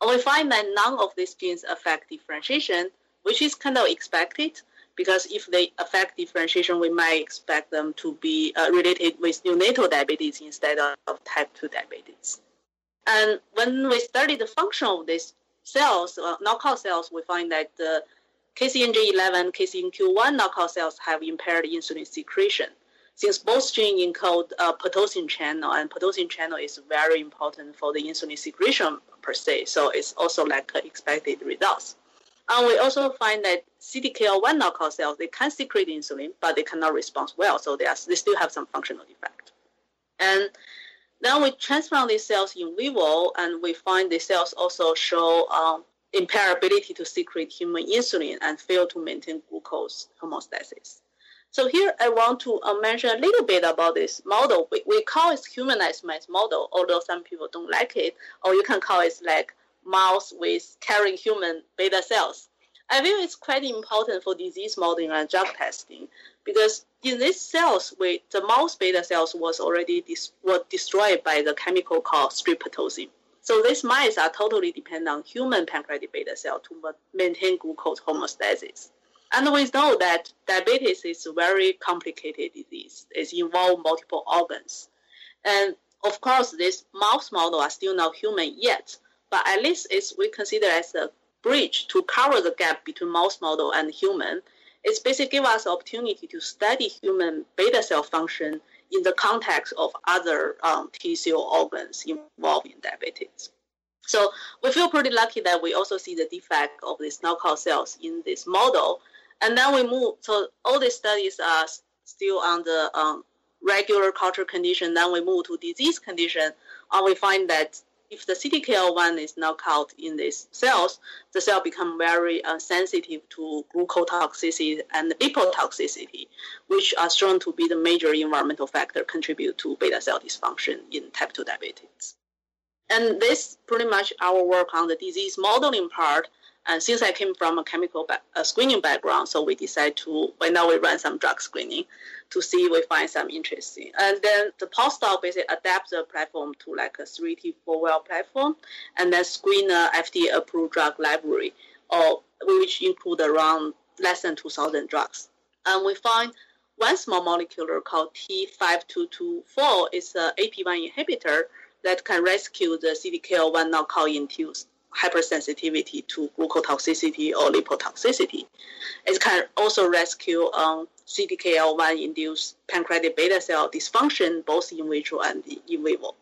And we find that none of these genes affect differentiation, which is kind of expected because if they affect differentiation, we might expect them to be uh, related with neonatal diabetes instead of type 2 diabetes. And when we study the function of these cells, uh, knockout cells, we find that the KCNJ11, KCNQ1 knockout cells have impaired insulin secretion. Since both genes encode a Pitocin channel, and Pitocin channel is very important for the insulin secretion per se, so it's also like expected results. And we also find that CDKL1 knockout cells, they can secrete insulin, but they cannot respond well, so they, are, they still have some functional defect. And then we transplant these cells in vivo, and we find the cells also show um, impair ability to secrete human insulin and fail to maintain glucose homeostasis. So here I want to uh, mention a little bit about this model. We, we call it humanized mouse model, although some people don't like it, or you can call it like mouse with carrying human beta cells. I feel it's quite important for disease modeling and drug testing because in these cells, we, the mouse beta cells was already dis- were destroyed by the chemical called streptozin. So these mice are totally dependent on human pancreatic beta cell to maintain glucose homeostasis. And we know that diabetes is a very complicated disease. It involves multiple organs. And of course, this mouse model are still not human yet, but at least it's we consider as a bridge to cover the gap between mouse model and human. It's basically give us opportunity to study human beta cell function in the context of other um, tissue organs involved in diabetes. So we feel pretty lucky that we also see the defect of these knockout cells in this model. And then we move, so all these studies are still the um, regular culture condition. Then we move to disease condition, and we find that if the CDKL1 is knocked out in these cells, the cell become very uh, sensitive to glucotoxicity and lipotoxicity, which are shown to be the major environmental factor contribute to beta cell dysfunction in type 2 diabetes. And this pretty much our work on the disease modeling part. And since I came from a chemical ba- a screening background, so we decided to, well, now we run some drug screening to see if we find some interesting. And then the postdoc basically adapt the platform to like a 3T 4 well platform and then screen a FDA approved drug library, or which include around less than 2,000 drugs. And we find one small molecule called T5224 is a AP1 inhibitor that can rescue the CDKL1 knockout induced hypersensitivity to glucotoxicity or lipotoxicity. It can also rescue um, CDKL1 induced pancreatic beta cell dysfunction, both in vitro and in vivo.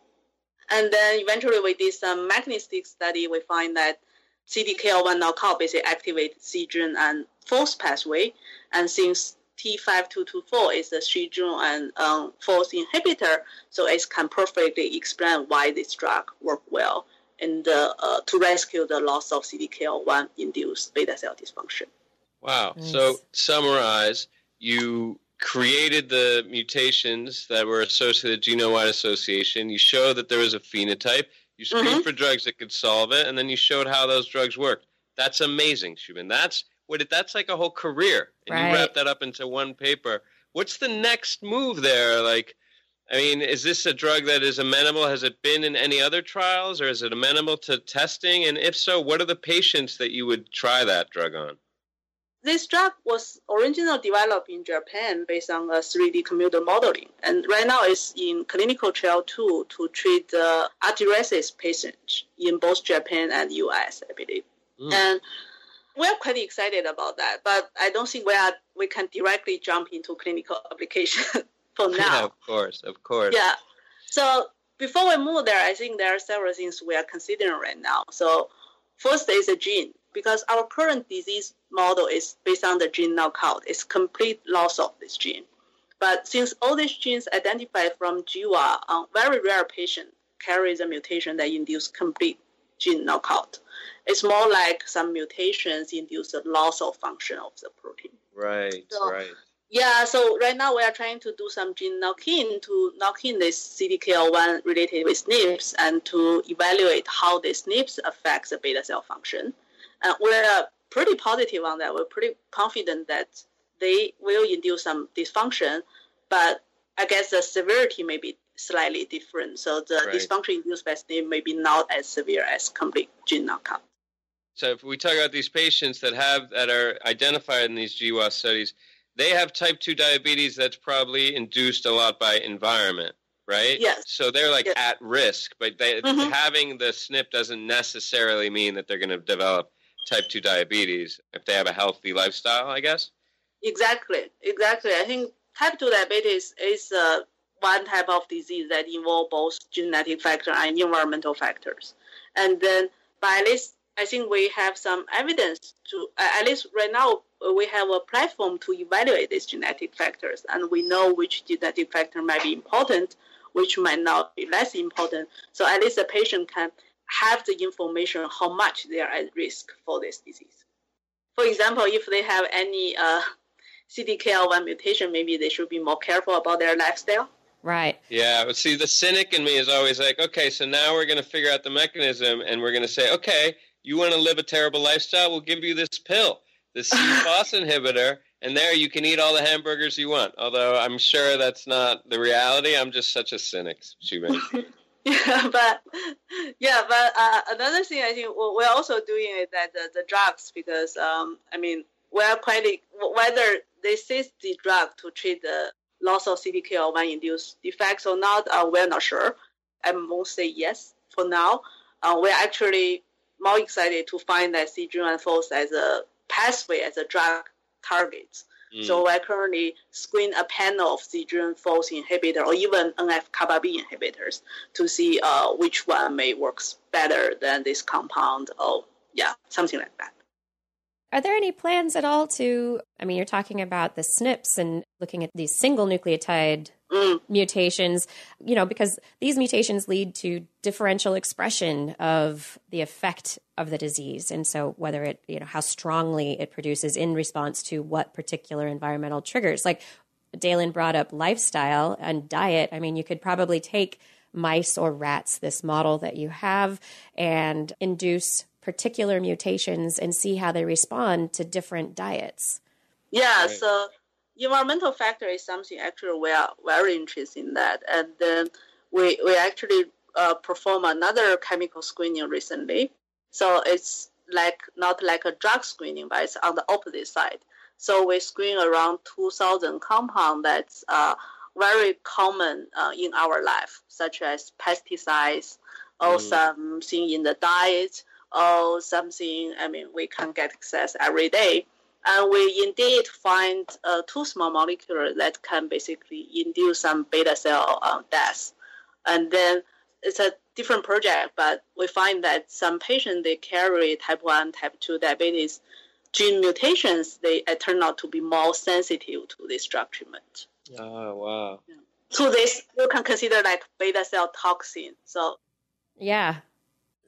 And then eventually we did some mechanistic study. We find that CDKL1 knockout basically activates c-Jun and FOS pathway. And since T5224 is a c-Jun and um, FOS inhibitor, so it can perfectly explain why this drug work well and uh, to rescue the loss of CDKL1 induced beta cell dysfunction. Wow. Nice. So summarize, you created the mutations that were associated with genome-wide association. You showed that there was a phenotype. You screened mm-hmm. for drugs that could solve it, and then you showed how those drugs worked. That's amazing, Xiuming. That's what it, that's like a whole career, and right. you wrap that up into one paper. What's the next move there? Like, I mean, is this a drug that is amenable? Has it been in any other trials, or is it amenable to testing? And if so, what are the patients that you would try that drug on? This drug was originally developed in Japan based on a 3D computer modeling, and right now it's in clinical trial two to treat the arthritis patients in both Japan and US, I believe. Mm. And we're quite excited about that, but I don't think we are we can directly jump into clinical application for now. Yeah, of course, of course. Yeah. So before we move there, I think there are several things we are considering right now. So first is a gene because our current disease model is based on the gene knockout. It's complete loss of this gene. But since all these genes identified from GWAS on uh, very rare patients carry the mutation that induce complete gene knockout, it's more like some mutations induce the loss of function of the protein. Right, so, right. Yeah, so right now we are trying to do some gene knock-in to knock in this CDKL1 related with SNPs and to evaluate how the SNPs affects the beta cell function. Uh, we're pretty positive on that. We're pretty confident that they will induce some dysfunction, but I guess the severity may be slightly different. So the right. dysfunction induced by SNP may be not as severe as complete gene knockout. So if we talk about these patients that have that are identified in these GWAS studies, they have type 2 diabetes that's probably induced a lot by environment right? Yes. So they're like yes. at risk, but they, mm-hmm. having the SNP doesn't necessarily mean that they're going to develop type 2 diabetes if they have a healthy lifestyle, I guess? Exactly, exactly. I think type 2 diabetes is uh, one type of disease that involves both genetic factor and environmental factors. And then, by at least, I think we have some evidence to, at least right now, we have a platform to evaluate these genetic factors, and we know which genetic factor might be important, which might not be less important. So at least the patient can have the information how much they are at risk for this disease. For example, if they have any uh, CDKL1 mutation, maybe they should be more careful about their lifestyle. Right. Yeah. But see, the cynic in me is always like, okay, so now we're going to figure out the mechanism and we're going to say, okay, you want to live a terrible lifestyle? We'll give you this pill, the C-FOS inhibitor, and there you can eat all the hamburgers you want. Although I'm sure that's not the reality. I'm just such a cynic, Xiuming. Yeah, but yeah, but uh, another thing I think we're also doing is that the, the drugs because um, I mean we're quite whether this is the drug to treat the loss of CDKL1 induced defects or not, uh, we're not sure. I won't say yes for now. Uh, we're actually more excited to find that CGRN4 as a pathway, as a drug target. Mm. So I currently screen a panel of CGRN4 inhibitor or even NF-kappa B inhibitors to see uh, which one may works better than this compound or yeah, something like that. Are there any plans at all to? I mean, you're talking about the SNPs and looking at these single nucleotide mm. mutations, you know, because these mutations lead to differential expression of the effect of the disease. And so, whether it, you know, how strongly it produces in response to what particular environmental triggers. Like Dalen brought up lifestyle and diet. I mean, you could probably take mice or rats, this model that you have, and induce particular mutations and see how they respond to different diets. Yeah, right. so environmental factor is something actually we are very interested in that. And then we, we actually uh, perform another chemical screening recently. So it's like not like a drug screening, but it's on the opposite side. So we screen around 2,000 compounds that's uh, very common uh, in our life, such as pesticides or mm. something in the diet or something, I mean, we can get access every day. And we indeed find uh, two small molecules that can basically induce some beta cell uh, death. And then it's a different project, but we find that some patients, they carry type 1, type 2 diabetes gene mutations, they uh, turn out to be more sensitive to this drug treatment. Oh, wow. Yeah. So this you can consider like beta cell toxin. So yeah,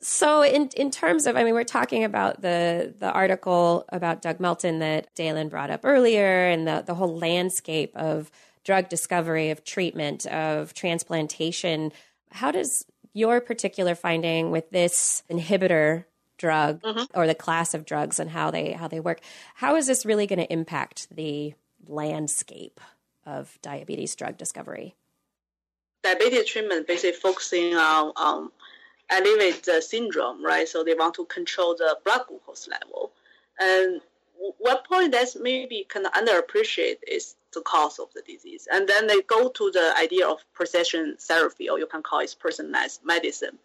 so in in terms of I mean we're talking about the the article about Doug Melton that Dalen brought up earlier and the the whole landscape of drug discovery of treatment of transplantation how does your particular finding with this inhibitor drug mm-hmm. or the class of drugs and how they how they work how is this really going to impact the landscape of diabetes drug discovery diabetes treatment basically focusing on um, elevate the syndrome, right? So they want to control the blood glucose level. And one point that's maybe kind of underappreciated is the cause of the disease. And then they go to the idea of precision therapy, or you can call it personalized medicine.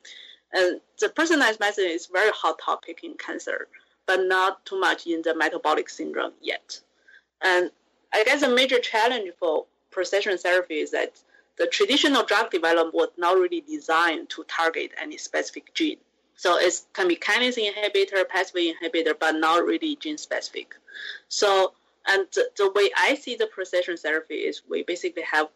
And the personalized medicine is very hot topic in cancer, but not too much in the metabolic syndrome yet. And I guess a major challenge for precision therapy is that the traditional drug development was not really designed to target any specific gene. So it can be kinase inhibitor, pathway inhibitor, but not really gene specific. So, and the, way I see the precision therapy is we basically have,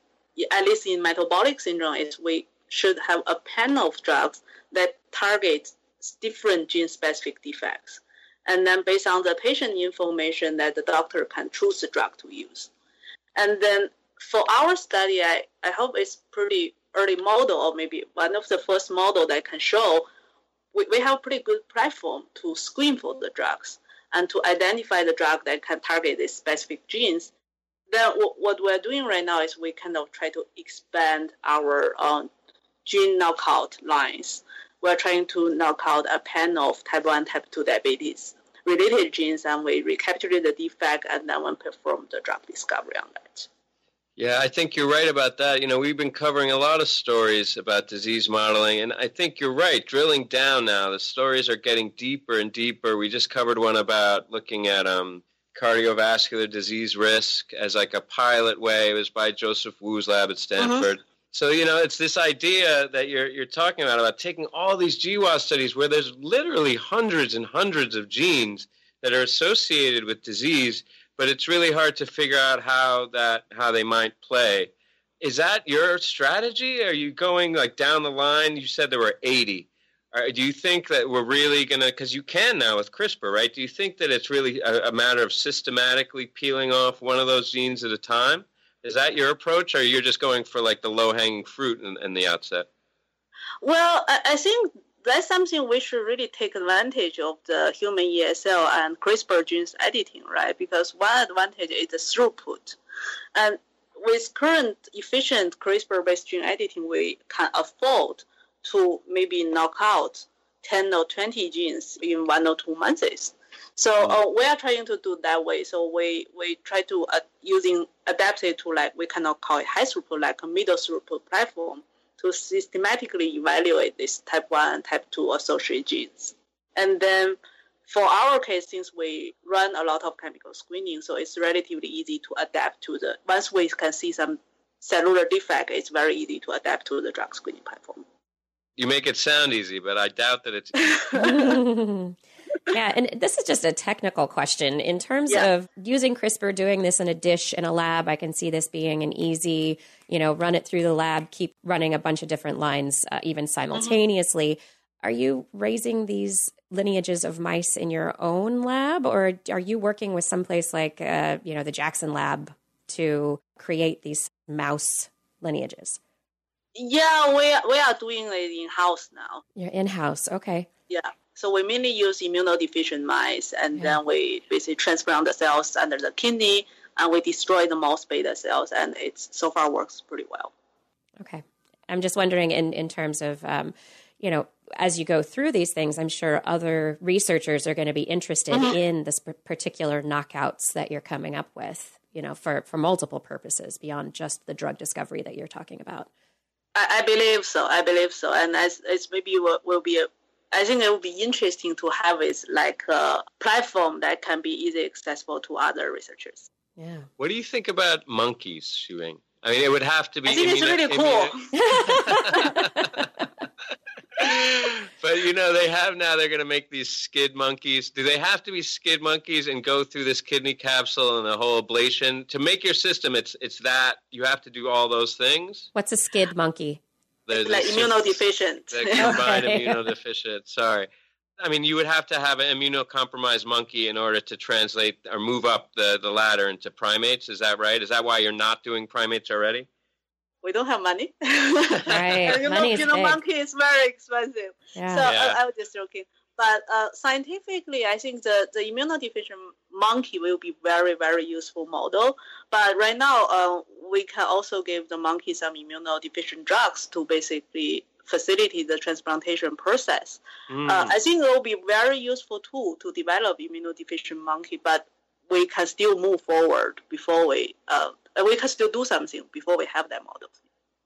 at least in metabolic syndrome, is we should have a panel of drugs that target different gene specific defects. And then based on the patient information that the doctor can choose the drug to use. And then for our study, I, I hope it's pretty early model or maybe one of the first model that can show we, we have pretty good platform to screen for the drugs and to identify the drug that can target these specific genes. Then w- what we're doing right now is we kind of try to expand our um, gene knockout lines. We're trying to knock out a panel of type 1, type 2 diabetes related genes and we recapture the defect and then we perform the drug discovery on that. Yeah, I think you're right about that. You know, we've been covering a lot of stories about disease modeling, and I think you're right. Drilling down now, the stories are getting deeper and deeper. We just covered one about looking at um, cardiovascular disease risk as like a pilot way. It was by Joseph Wu's lab at Stanford. Uh-huh. So you know, it's this idea that you're you're talking about about taking all these GWAS studies where there's literally hundreds and hundreds of genes that are associated with disease but it's really hard to figure out how that how they might play. Is that your strategy? Are you going like down the line? You said there were 80. do you think that we're really going to, because you can now with CRISPR, right? Do you think that it's really a, a, matter of systematically peeling off one of those genes at a time? Is that your approach, or you're just going for like the low hanging fruit in, in the outset? Well, I think that's something we should really take advantage of the human ESL and CRISPR genes editing, right? Because one advantage is the throughput. And with current efficient CRISPR-based gene editing, we can afford to maybe knock out 10 or 20 genes in one or two months. So mm. uh, we are trying to do that way. So we, we try to uh, using adapt it to like we cannot call it high throughput, like a middle throughput platform to systematically evaluate this type 1 and type 2 associated genes. And then for our case, since we run a lot of chemical screening, so it's relatively easy to adapt to the, once we can see some cellular defect, it's very easy to adapt to the drug screening platform. You make it sound easy, but I doubt that it's yeah, and this is just a technical question. In terms yeah. of using CRISPR, doing this in a dish in a lab, I can see this being an easy, you know, run it through the lab, keep running a bunch of different lines, uh, even simultaneously. Mm-hmm. Are you raising these lineages of mice in your own lab, or are you working with someplace like, uh, you know, the Jackson Lab to create these mouse lineages? Yeah, we are, we are doing it in house now. You're in house, okay. Yeah. So we mainly use immunodeficient mice, and yeah. then we basically transplant the cells under the kidney, and we destroy the mouse beta cells, and it's so far works pretty well. Okay, I'm just wondering in in terms of um, you know as you go through these things, I'm sure other researchers are going to be interested mm-hmm. in this particular knockouts that you're coming up with, you know, for for multiple purposes beyond just the drug discovery that you're talking about. I, I believe so. I believe so, and as it's maybe will, will be a I think it would be interesting to have it like a platform that can be easily accessible to other researchers. Yeah. What do you think about monkeys, Xuming? I mean, it would have to be. I think it's really cool. but you know, they have now. They're going to make these skid monkeys. Do they have to be skid monkeys and go through this kidney capsule and the whole ablation to make your system? It's it's that you have to do all those things. What's a skid monkey? They're, like immunodeficient. They're combined okay. immunodeficient. Sorry. I mean, you would have to have an immunocompromised monkey in order to translate or move up the, the ladder into primates. Is that right? Is that why you're not doing primates already? We don't have money. right. you know, you know monkey is very expensive. Yeah. So yeah. I, I was just joking. But uh, scientifically, I think the, the immunodeficient monkey will be very, very useful model. But right now, uh, we can also give the monkey some immunodeficient drugs to basically facilitate the transplantation process. Mm. Uh, I think it will be very useful tool to develop immunodeficient monkey, but we can still move forward before we uh, we can still do something before we have that model.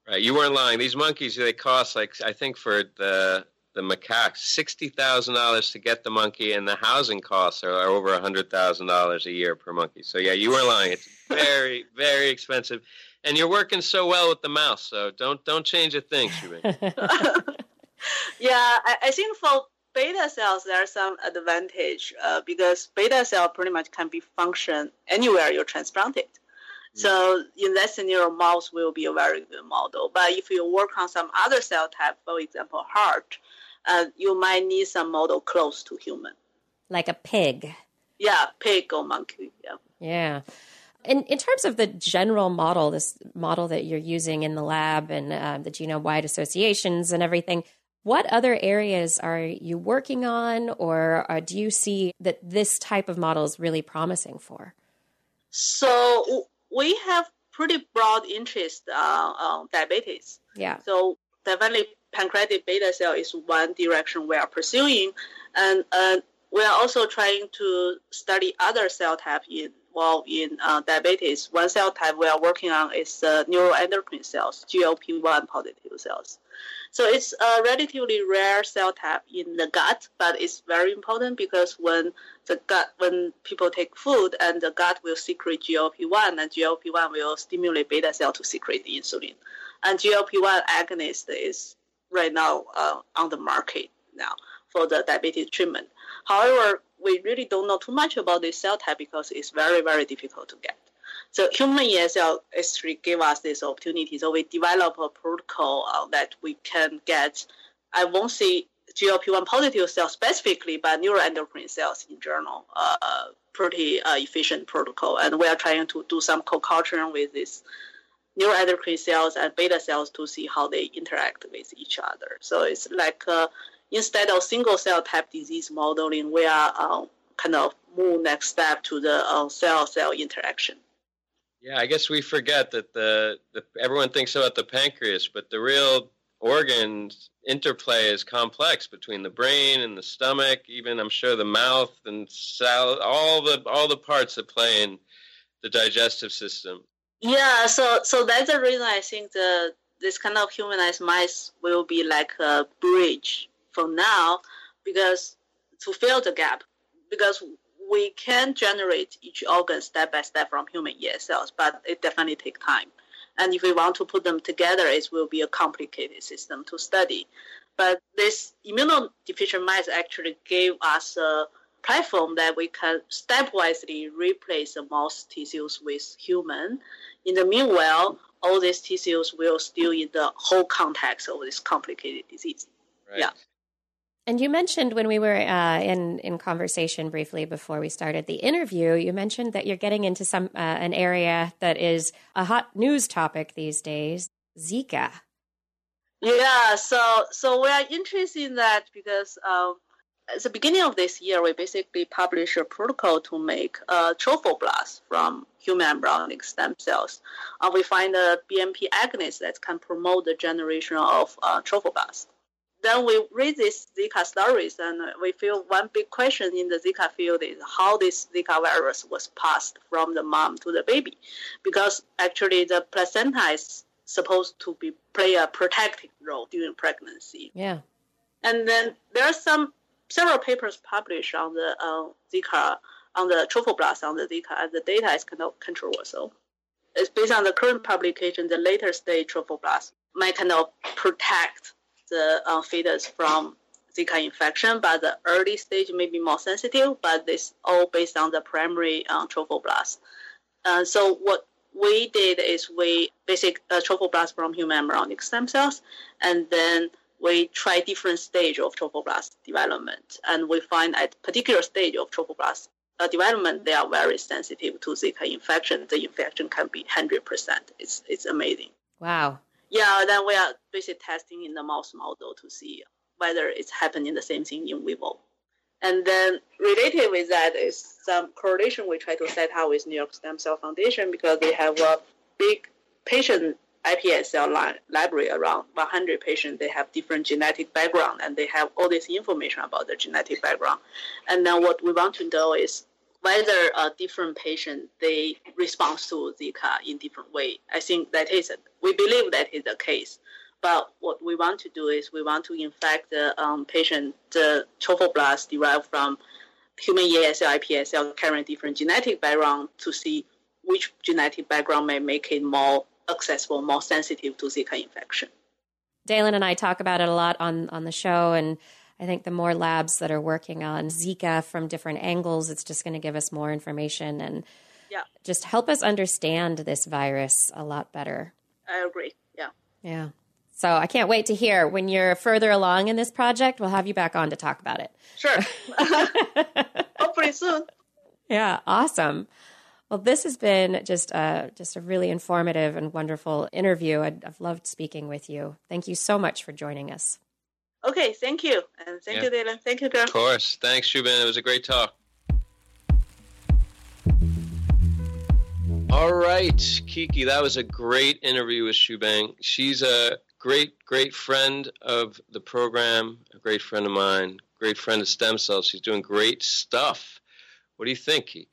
Right, you weren't lying. These monkeys they cost like I think for the the macaques sixty thousand dollars to get the monkey, and the housing costs are, are over a hundred thousand dollars a year per monkey. So yeah, you were lying. It's very very expensive, and you're working so well with the mouse. So don't don't change a thing, Shubin. yeah, I, I, think for beta cells there's some advantage uh, because beta cell pretty much can be function anywhere you transplant it. So in that scenario, mouse will be a very good model. But if you work on some other cell type, for example, heart, uh, you might need some model close to human. Like a pig. Yeah, pig or monkey. Yeah. Yeah. In, in terms of the general model, this model that you're using in the lab and uh, the genome wide associations and everything, what other areas are you working on, or uh, do you see that this type of model is really promising for? So we have pretty broad interest uh, on diabetes. Yeah. So definitely pancreatic beta cell is one direction we are pursuing, and uh, we are also trying to study other cell types involved in uh, diabetes. One cell type we are working on is uh, neuroendocrine cells, GLP-1 positive cells. So it's a relatively rare cell type in the gut, but it's very important because when the gut, when people take food and the gut will secrete GLP-1, and GLP-1 will stimulate beta cell to secrete insulin. And GLP-1 agonist is right now uh, on the market now for the diabetes treatment. However, we really don't know too much about this cell type because it's very, very difficult to get. So human ESL actually gave us this opportunity. So we develop a protocol uh, that we can get, I won't say GLP-1 positive cells specifically, but neuroendocrine cells in general, uh, pretty uh, efficient protocol. And we are trying to do some co-culturing with this neuroendocrine cells and beta cells to see how they interact with each other. So it's like uh, instead of single cell type disease modeling, we are uh, kind of move next step to the uh, cell cell interaction. Yeah, I guess we forget that the, the everyone thinks about the pancreas, but the real organs interplay is complex between the brain and the stomach, even I'm sure the mouth and cell, all the all the parts that play in the digestive system. Yeah, so so that's the reason I think the this kind of humanized mice will be like a bridge for now, because to fill the gap because we can generate each organ step by step from human ES cells, but it definitely takes time. And if we want to put them together, it will be a complicated system to study. But this immunodeficient mice actually gave us a platform that we can stepwisely replace the mouse tissues with human. In the meanwhile, all these tissues will still in the whole context of this complicated disease. Right. Yeah. And you mentioned when we were uh, in in conversation briefly before we started the interview, you mentioned that you're getting into some uh, an area that is a hot news topic these days, Zika. Yeah, so so we are interested in that because um, at the beginning of this year, we basically published a protocol to make uh, trophoblast from human embryonic stem cells. Uh, we find a BMP agonist that can promote the generation of uh, trophoblast. Then we read these Zika stories, and we feel one big question in the Zika field is how this Zika virus was passed from the mom to the baby, because actually the placenta is supposed to be play a protective role during pregnancy. Yeah. And then there are some several papers published on the Zika, on the trophoblast on the Zika, and the data is kind of controversial. It's based on the current publication, the later stage trophoblast might kind of protect the uh, fetus from Zika infection, but the early stage may be more sensitive, but this all based on the primary uh, trophoblast. Uh, so what we did is we basic uh, trophoblast from human embryonic stem cells, and then we try different stage of trophoblast development, and we find at particular stage of trophoblast uh, development, they are very sensitive to Zika infection. The infection can be 100%. It's, it's amazing. Wow. Yeah, then we are basically testing in the mouse model to see whether it's happening the same thing in vivo. And then related with that is some correlation we try to set out with New York Stem Cell Foundation because they have a big patient iPS cell li- library around 100 patients. They have different genetic background and they have all this information about their genetic background. And then what we want to know is whether a different patient they respond to Zika in different way. I think that is we believe that is the case. But what we want to do is we want to infect the um, patient the trophoblast derived from human EASL, iPSL carrying different genetic background to see which genetic background may make it more accessible, more sensitive to Zika infection. Dalen and I talk about it a lot on on the show, and I think the more labs that are working on Zika from different angles, it's just going to give us more information and yeah. just help us understand this virus a lot better. I agree. Yeah. Yeah. So I can't wait to hear when you're further along in this project. We'll have you back on to talk about it. Sure. Hopefully soon. Yeah, awesome. Well, this has been just a just a really informative and wonderful interview. i have loved speaking with you. Thank you so much for joining us. Okay, thank you, and thank yeah. you, Dylan. Thank you, girl. Of course. Thanks, Shubin. It was a great talk. All right, Kiki, that was a great interview with Shubang. She's a great, great friend of the program, a great friend of mine, great friend of stem cells. She's doing great stuff. What do you think, Kiki?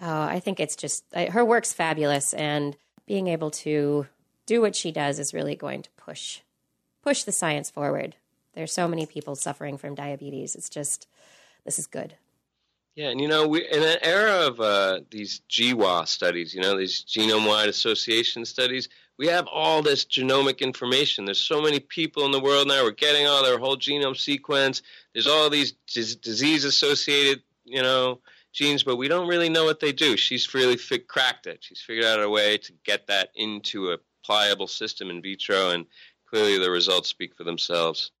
Oh, I think it's just her work's fabulous, and being able to do what she does is really going to push push the science forward. There's so many people suffering from diabetes. It's just this is good. Yeah, and you know, we in an era of uh, these GWAS studies, you know, these genome-wide association studies, we have all this genomic information. There's so many people in the world now. We're getting all their whole genome sequence. There's all these disease-associated, you know, genes, but we don't really know what they do. She's really fi- cracked it. She's figured out a way to get that into a pliable system in vitro, and clearly the results speak for themselves.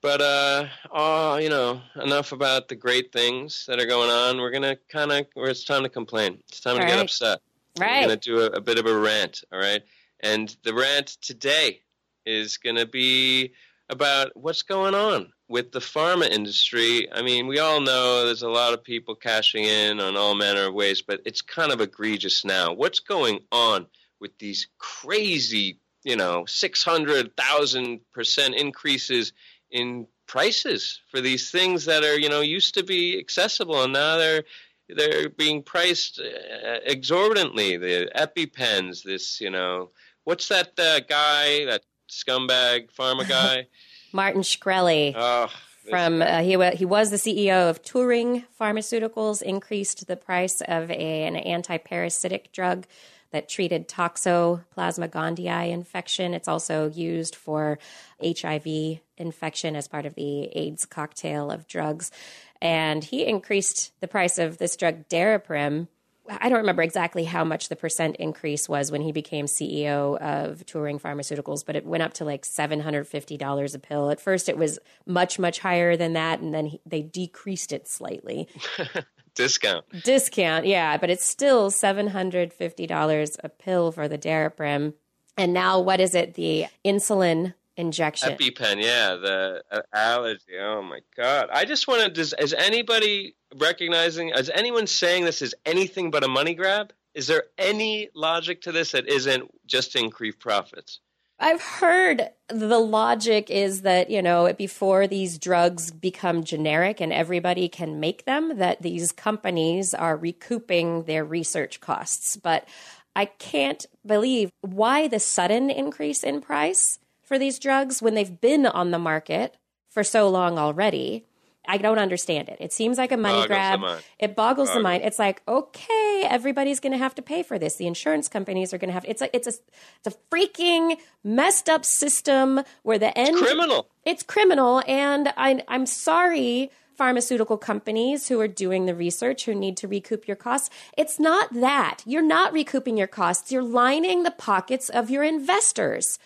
But uh, oh, you know, enough about the great things that are going on. We're gonna kind of, it's time to complain. It's time all to right. get upset. Right. We're gonna do a, a bit of a rant. All right, and the rant today is gonna be about what's going on with the pharma industry. I mean, we all know there's a lot of people cashing in on all manner of ways, but it's kind of egregious now. What's going on with these crazy, you know, 600,000% increases in prices for these things that are, you know, used to be accessible and now they're they're being priced uh, exorbitantly. The EpiPens, this, you know, what's that uh, guy, that scumbag pharma guy? Martin Shkreli. Oh, from uh, he he was the CEO of Turing Pharmaceuticals. Increased the price of a, an anti-parasitic drug that treated Toxoplasma gondii infection. It's also used for HIV infection as part of the AIDS cocktail of drugs. And he increased the price of this drug Daraprim I don't remember exactly how much the percent increase was when he became CEO of Turing Pharmaceuticals, but it went up to like $750 a pill. At first, it was much, much higher than that, and then he, they decreased it slightly. Discount. Discount, yeah, but it's still $750 a pill for the Daraprim. And now, what is it? The insulin injection. EpiPen, yeah, the uh, allergy. Oh my god! I just want to. Does is anybody recognizing? Is anyone saying this is anything but a money grab? Is there any logic to this that isn't just to increase profits? I've heard the logic is that, you know, before these drugs become generic and everybody can make them, that these companies are recouping their research costs. But I can't believe why the sudden increase in price for these drugs when they've been on the market for so long already. I don't understand it. It seems like a money Boggles grab. It boggles the mind. It's like, okay, everybody's going to have to pay for this. The insurance companies are going to have. It's a, it's a, it's a freaking messed up system where the end Criminal. it's criminal and I, i'm sorry pharmaceutical companies who are doing the research who need to recoup your costs it's not that you're not recouping your costs you're lining the pockets of your investors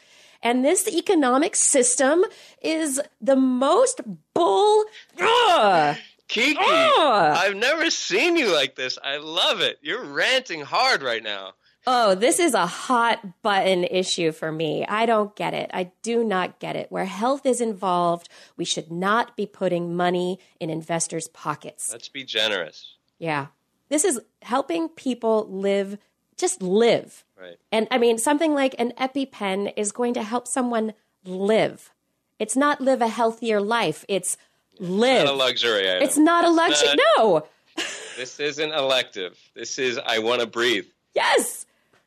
and this economic system is the most bull Ugh! Kiki! I've never seen you like this. I love it. You're ranting hard right now. Oh, this is a hot button issue for me. I don't get it. I do not get it. Where health is involved, we should not be putting money in investors' pockets. Let's be generous. Yeah. This is helping people live, just live. Right. And I mean, something like an EpiPen is going to help someone live. It's not live a healthier life, it's live. It's Not a luxury item. it's not a luxury. not- no. This isn't elective. This is I want to breathe. Yes.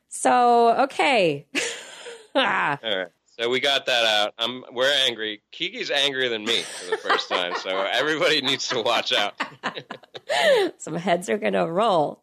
So, okay. Ah. All right. So we got that out. I'm we're angry. Kiki's angrier than me for the first time. So everybody needs to watch out. Some heads are going to roll.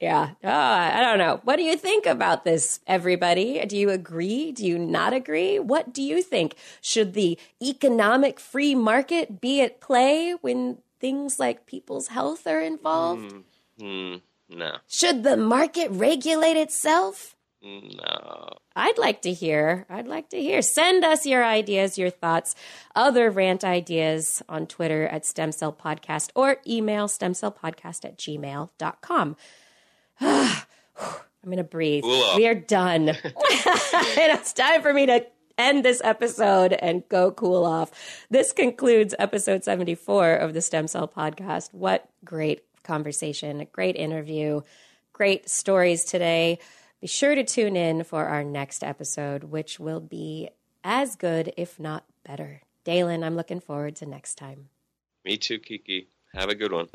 Yeah. Oh, I don't know. What do you think about this, everybody? Do you agree? Do you not agree? What do you think? Should the economic free market be at play when things like people's health are involved? Hmm. No. Should the market regulate itself? No. I'd like to hear. I'd like to hear. Send us your ideas, your thoughts, other rant ideas on Twitter at Stem Cell Podcast or email stemcellpodcast at gmail.com. I'm going to breathe. Cool. We are done. and it's time for me to end this episode and go cool off. This concludes episode 74 of the Stem Cell Podcast. What great conversation, great interview, great stories today. Be sure to tune in for our next episode, which will be as good, if not better. Dalen, I'm looking forward to next time. Me too, Kiki. Have a good one.